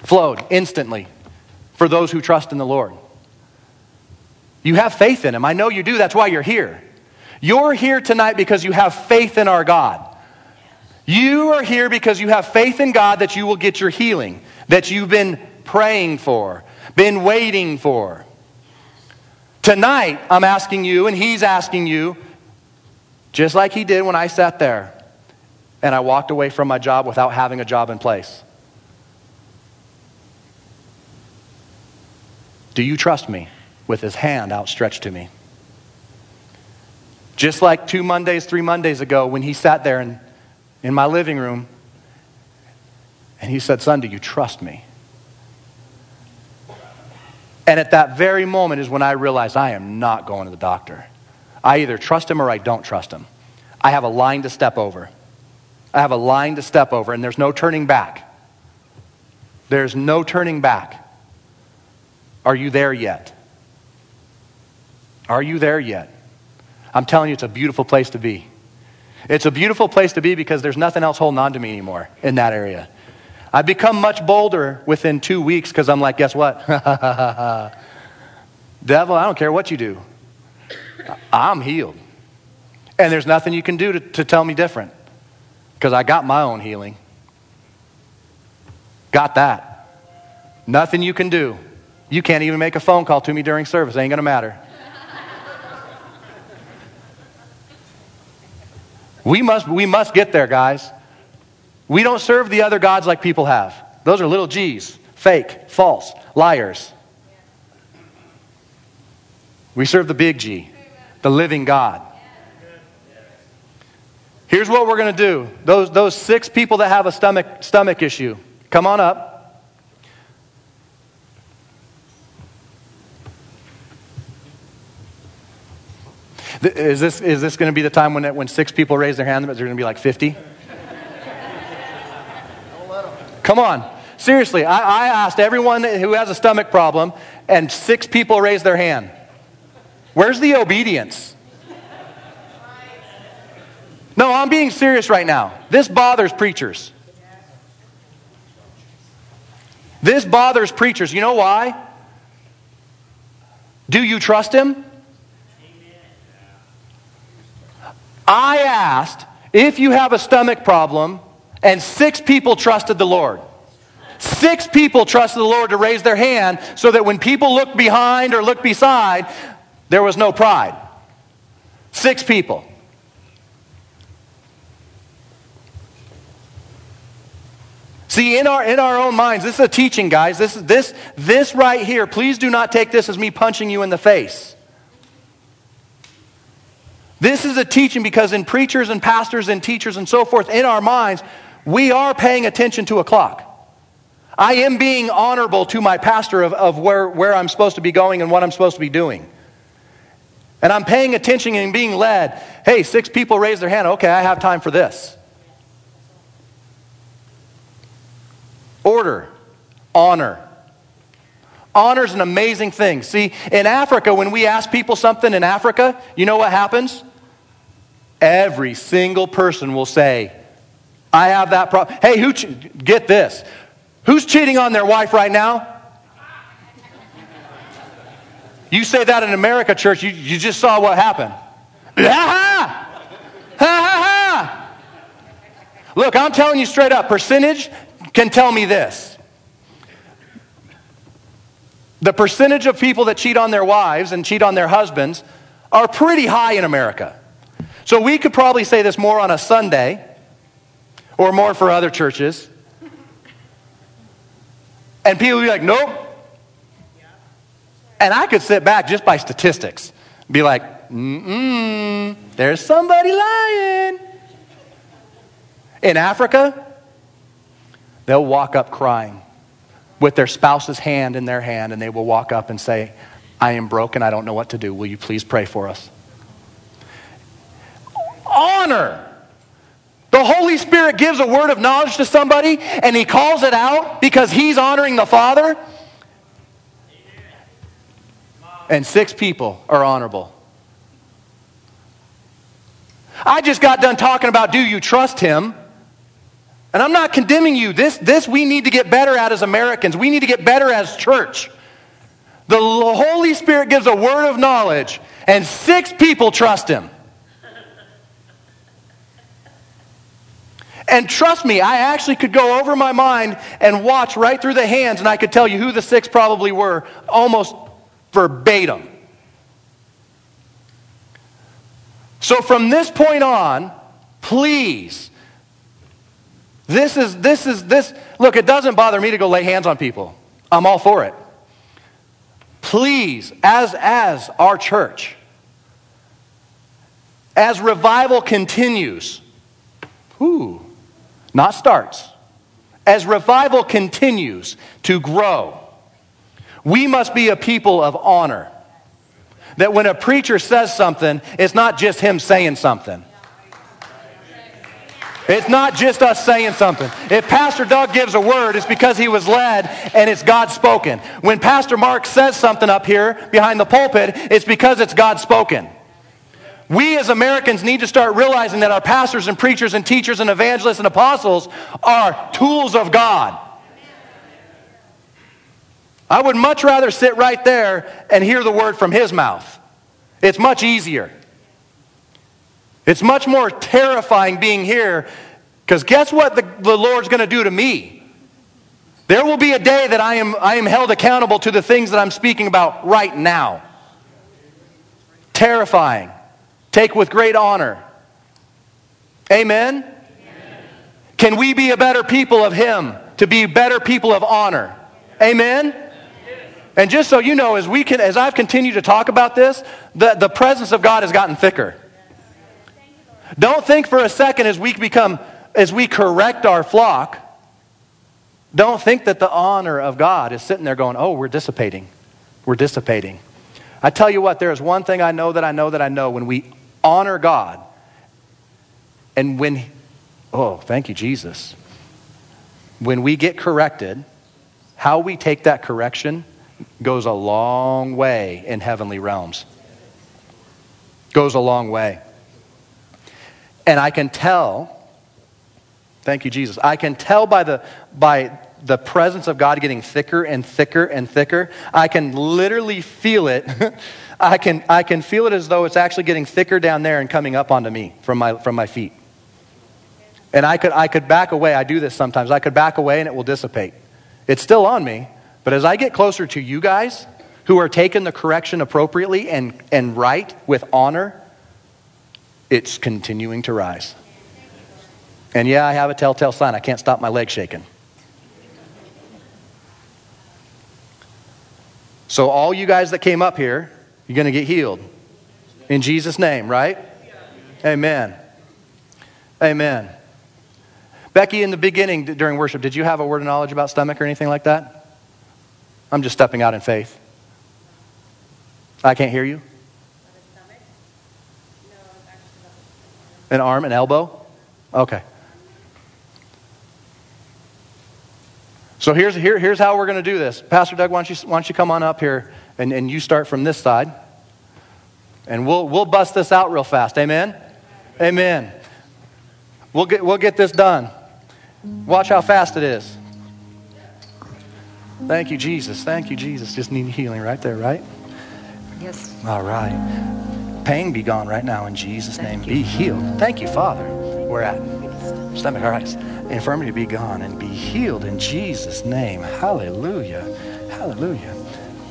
Flowed instantly for those who trust in the Lord. You have faith in him. I know you do. That's why you're here. You're here tonight because you have faith in our God. You are here because you have faith in God that you will get your healing, that you've been praying for, been waiting for. Tonight, I'm asking you, and He's asking you, just like He did when I sat there and I walked away from my job without having a job in place. Do you trust me with His hand outstretched to me? Just like two Mondays, three Mondays ago, when He sat there and in my living room. And he said, Son, do you trust me? And at that very moment is when I realized I am not going to the doctor. I either trust him or I don't trust him. I have a line to step over. I have a line to step over, and there's no turning back. There's no turning back. Are you there yet? Are you there yet? I'm telling you, it's a beautiful place to be. It's a beautiful place to be because there's nothing else holding on to me anymore in that area. I've become much bolder within two weeks because I'm like, guess what? Devil, I don't care what you do. I'm healed. And there's nothing you can do to, to tell me different because I got my own healing. Got that. Nothing you can do. You can't even make a phone call to me during service. It ain't going to matter. We must, we must get there, guys. We don't serve the other gods like people have. Those are little g's, fake, false, liars. We serve the big G, the living God. Here's what we're going to do. Those, those six people that have a stomach, stomach issue, come on up. Is this, is this going to be the time when, when six people raise their hand, but they're going to be like 50? Come on. Seriously, I, I asked everyone who has a stomach problem, and six people raised their hand. Where's the obedience? No, I'm being serious right now. This bothers preachers. This bothers preachers. You know why? Do you trust him? I asked if you have a stomach problem, and six people trusted the Lord. Six people trusted the Lord to raise their hand so that when people looked behind or looked beside, there was no pride. Six people. See, in our, in our own minds, this is a teaching, guys. This, is this, this right here, please do not take this as me punching you in the face. This is a teaching because in preachers and pastors and teachers and so forth, in our minds, we are paying attention to a clock. I am being honorable to my pastor of, of where, where I'm supposed to be going and what I'm supposed to be doing. And I'm paying attention and being led. Hey, six people raise their hand. Okay, I have time for this. Order, honor. Honor is an amazing thing. See, in Africa, when we ask people something in Africa, you know what happens? Every single person will say, I have that problem. Hey, who che- get this? Who's cheating on their wife right now? You say that in America, church, you, you just saw what happened. Ha ha! Ha ha ha! Look, I'm telling you straight up, percentage can tell me this. The percentage of people that cheat on their wives and cheat on their husbands are pretty high in America. So we could probably say this more on a Sunday or more for other churches. And people would be like, nope. And I could sit back just by statistics, be like, mm there's somebody lying. In Africa, they'll walk up crying with their spouse's hand in their hand, and they will walk up and say, I am broken. I don't know what to do. Will you please pray for us? Honor. The Holy Spirit gives a word of knowledge to somebody and he calls it out because he's honoring the Father. And six people are honorable. I just got done talking about do you trust him? And I'm not condemning you. This, this we need to get better at as Americans. We need to get better as church. The Holy Spirit gives a word of knowledge, and six people trust him. And trust me, I actually could go over my mind and watch right through the hands, and I could tell you who the six probably were almost verbatim. So from this point on, please, this is, this is, this, look, it doesn't bother me to go lay hands on people. I'm all for it. Please, as, as our church, as revival continues, whoo, not starts, as revival continues to grow, we must be a people of honor. That when a preacher says something, it's not just him saying something. It's not just us saying something. If Pastor Doug gives a word, it's because he was led and it's God spoken. When Pastor Mark says something up here behind the pulpit, it's because it's God spoken. We as Americans need to start realizing that our pastors and preachers and teachers and evangelists and apostles are tools of God. I would much rather sit right there and hear the word from his mouth. It's much easier. It's much more terrifying being here because guess what the, the Lord's going to do to me? There will be a day that I am, I am held accountable to the things that I'm speaking about right now. Terrifying. Take with great honor. Amen? Amen? Can we be a better people of Him? To be better people of honor? Amen? And just so you know, as, we can, as I've continued to talk about this, the, the presence of God has gotten thicker. Don't think for a second as we become, as we correct our flock, don't think that the honor of God is sitting there going, oh, we're dissipating. We're dissipating. I tell you what, there is one thing I know that I know that I know when we honor God and when, oh, thank you, Jesus. When we get corrected, how we take that correction goes a long way in heavenly realms. Goes a long way. And I can tell, thank you, Jesus, I can tell by the, by the presence of God getting thicker and thicker and thicker. I can literally feel it. I, can, I can feel it as though it's actually getting thicker down there and coming up onto me from my, from my feet. And I could, I could back away. I do this sometimes. I could back away and it will dissipate. It's still on me, but as I get closer to you guys who are taking the correction appropriately and, and right with honor, it's continuing to rise. And yeah, I have a telltale sign. I can't stop my leg shaking. So, all you guys that came up here, you're going to get healed. In Jesus' name, right? Amen. Amen. Becky, in the beginning during worship, did you have a word of knowledge about stomach or anything like that? I'm just stepping out in faith. I can't hear you. An arm, an elbow? Okay. So here's, here, here's how we're going to do this. Pastor Doug, why don't you, why don't you come on up here and, and you start from this side? And we'll, we'll bust this out real fast. Amen? Amen. We'll get, we'll get this done. Watch how fast it is. Thank you, Jesus. Thank you, Jesus. Just need healing right there, right? Yes. All right. Pain be gone right now in Jesus' name. Be healed. Thank you, Father. We're at stomach. All right. Infirmity be gone and be healed in Jesus' name. Hallelujah. Hallelujah.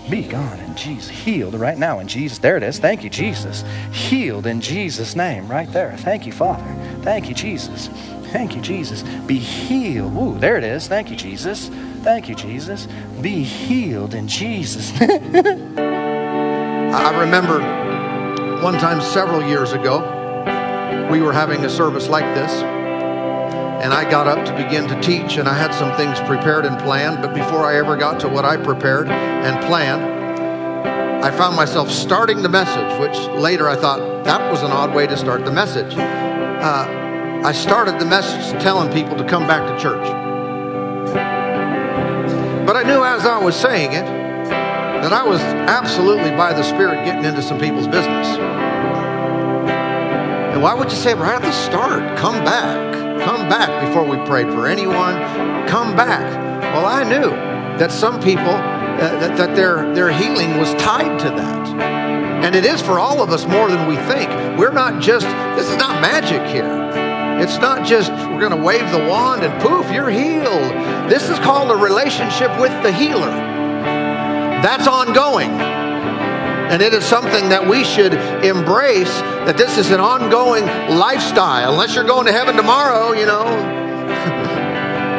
Be gone in Jesus. Healed right now in Jesus. There it is. Thank you, Jesus. Healed in Jesus' name. Right there. Thank you, Father. Thank you, Jesus. Thank you, Jesus. Be healed. Ooh, there it is. Thank you, Jesus. Thank you, Jesus. Be healed in Jesus. Name. I remember one time several years ago, we were having a service like this, and I got up to begin to teach, and I had some things prepared and planned. But before I ever got to what I prepared and planned, I found myself starting the message, which later I thought that was an odd way to start the message. Uh, I started the message telling people to come back to church. But I knew as I was saying it that I was absolutely by the Spirit getting into some people's business. And why would you say right at the start, come back? Come back before we prayed for anyone. Come back. Well, I knew that some people, uh, that, that their, their healing was tied to that. And it is for all of us more than we think. We're not just, this is not magic here. It's not just we're going to wave the wand and poof, you're healed. This is called a relationship with the healer. That's ongoing. And it is something that we should embrace that this is an ongoing lifestyle. Unless you're going to heaven tomorrow, you know.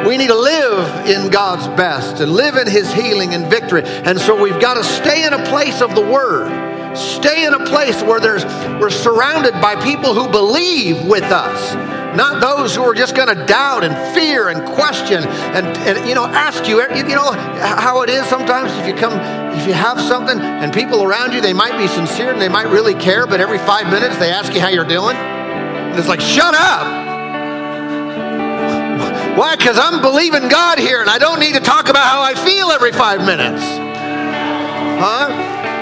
we need to live in God's best and live in His healing and victory. And so we've got to stay in a place of the Word. Stay in a place where there's we're surrounded by people who believe with us not those who are just going to doubt and fear and question and, and you know ask you you know how it is sometimes. If you come if you have something and people around you they might be sincere and they might really care but every five minutes they ask you how you're doing. And it's like shut up. Why? Because i'm believing god here and i don't need to talk about how i feel every five minutes. Huh?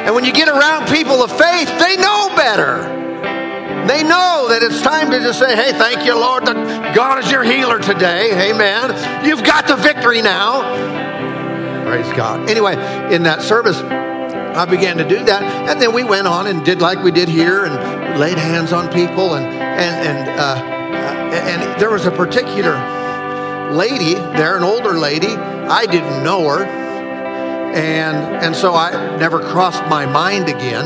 And when you get around people of faith they know better they know that it's time to just say, hey, thank you, Lord, that God is your healer today. Amen. You've got the victory now. Praise God. Anyway, in that service, I began to do that. And then we went on and did like we did here and laid hands on people. And, and, and, uh, and there was a particular lady there, an older lady. I didn't know her. And, and so I never crossed my mind again.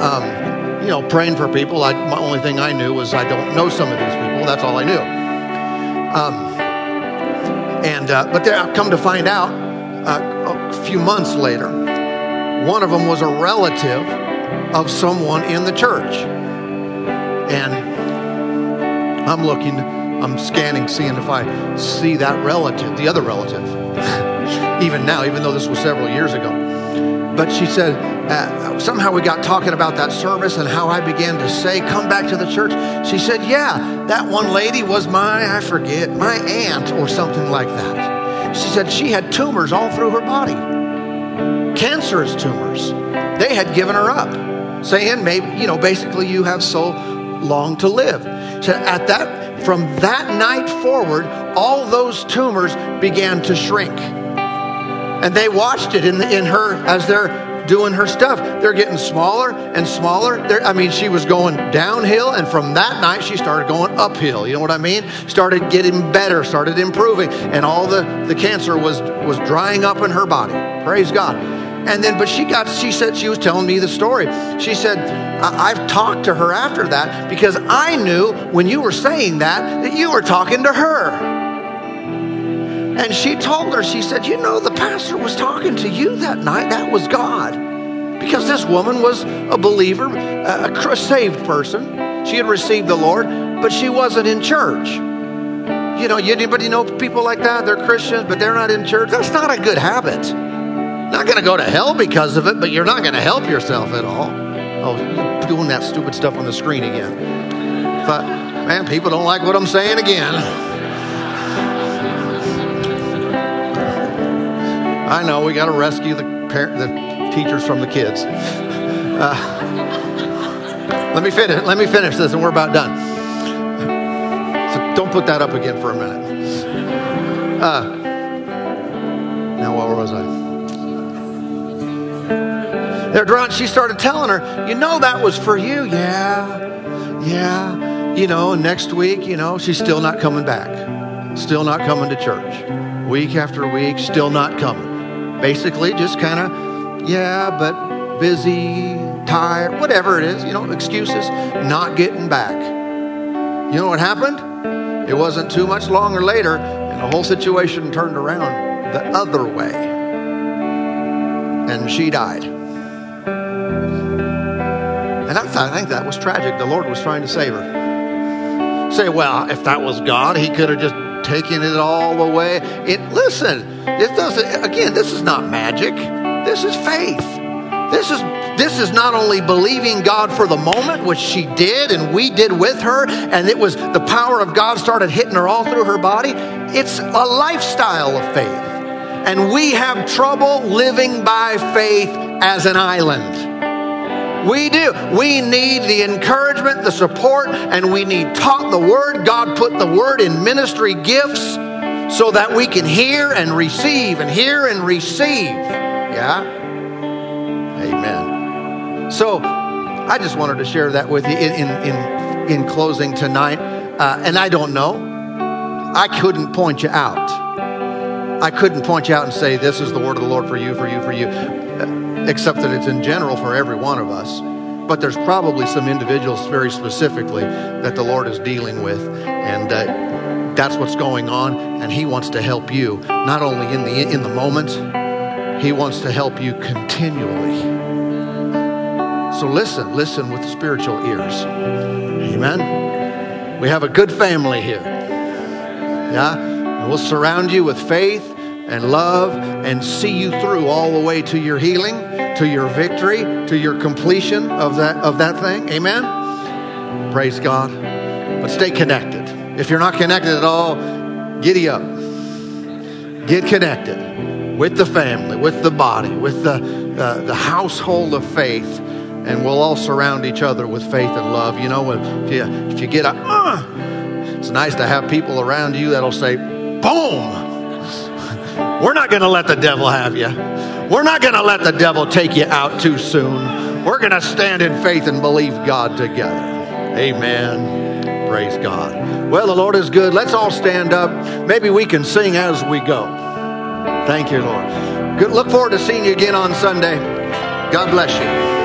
Um, you know, praying for people. I, my only thing I knew was I don't know some of these people. That's all I knew. Um, and uh, but there, I've come to find out uh, a few months later, one of them was a relative of someone in the church, and I'm looking, I'm scanning, seeing if I see that relative, the other relative, even now, even though this was several years ago. But she said, uh, somehow we got talking about that service and how I began to say, come back to the church. She said, yeah, that one lady was my, I forget, my aunt or something like that. She said she had tumors all through her body, cancerous tumors. They had given her up, saying, maybe, you know, basically you have so long to live. So at that, from that night forward, all those tumors began to shrink and they watched it in, the, in her as they're doing her stuff. They're getting smaller and smaller. They're, I mean, she was going downhill, and from that night, she started going uphill. You know what I mean? Started getting better, started improving, and all the, the cancer was, was drying up in her body. Praise God. And then, but she got, she said, she was telling me the story. She said, I've talked to her after that because I knew when you were saying that, that you were talking to her. And she told her, she said, You know, the pastor was talking to you that night. That was God. Because this woman was a believer, a, saved person. She had received the Lord, but she wasn't in church. You know, anybody know people like that? They're Christians, but they're not in church. That's not a good habit. Not going to go to hell because of it, but you're not going to help yourself at all. Oh, you're doing that stupid stuff on the screen again. Thought, man, people don't like what I'm saying again. I know we got to rescue the, par- the teachers from the kids. Uh, let me finish. Let me finish this, and we're about done. So don't put that up again for a minute. Uh, now, where was I? They're drawn. She started telling her, "You know that was for you, yeah, yeah. You know, next week, you know, she's still not coming back, still not coming to church, week after week, still not coming." Basically just kind of, yeah, but busy, tired, whatever it is, you know, excuses, not getting back. You know what happened? It wasn't too much longer later, and the whole situation turned around the other way. And she died. And I, I think that was tragic. The Lord was trying to save her. Say, well, if that was God, He could have just taking it all away. It listen, it doesn't again, this is not magic. This is faith. This is this is not only believing God for the moment, which she did and we did with her, and it was the power of God started hitting her all through her body. It's a lifestyle of faith. And we have trouble living by faith as an island. We do. We need the encouragement, the support, and we need taught the word. God put the word in ministry gifts so that we can hear and receive and hear and receive. Yeah? Amen. So I just wanted to share that with you in, in, in, in closing tonight. Uh, and I don't know. I couldn't point you out. I couldn't point you out and say, This is the word of the Lord for you, for you, for you, uh, except that it's in general for every one of us. But there's probably some individuals very specifically that the Lord is dealing with. And uh, that's what's going on. And He wants to help you, not only in the, in the moment, He wants to help you continually. So listen, listen with spiritual ears. Amen. We have a good family here. Yeah? And we'll surround you with faith and love and see you through all the way to your healing, to your victory, to your completion of that of that thing. Amen. Praise God. But stay connected. If you're not connected at all, giddy up. Get connected with the family, with the body, with the uh, the household of faith, and we'll all surround each other with faith and love. You know, if you if you get a, uh, it's nice to have people around you that'll say, "Boom." We're not going to let the devil have you. We're not going to let the devil take you out too soon. We're going to stand in faith and believe God together. Amen. Praise God. Well, the Lord is good. Let's all stand up. Maybe we can sing as we go. Thank you, Lord. Good. Look forward to seeing you again on Sunday. God bless you.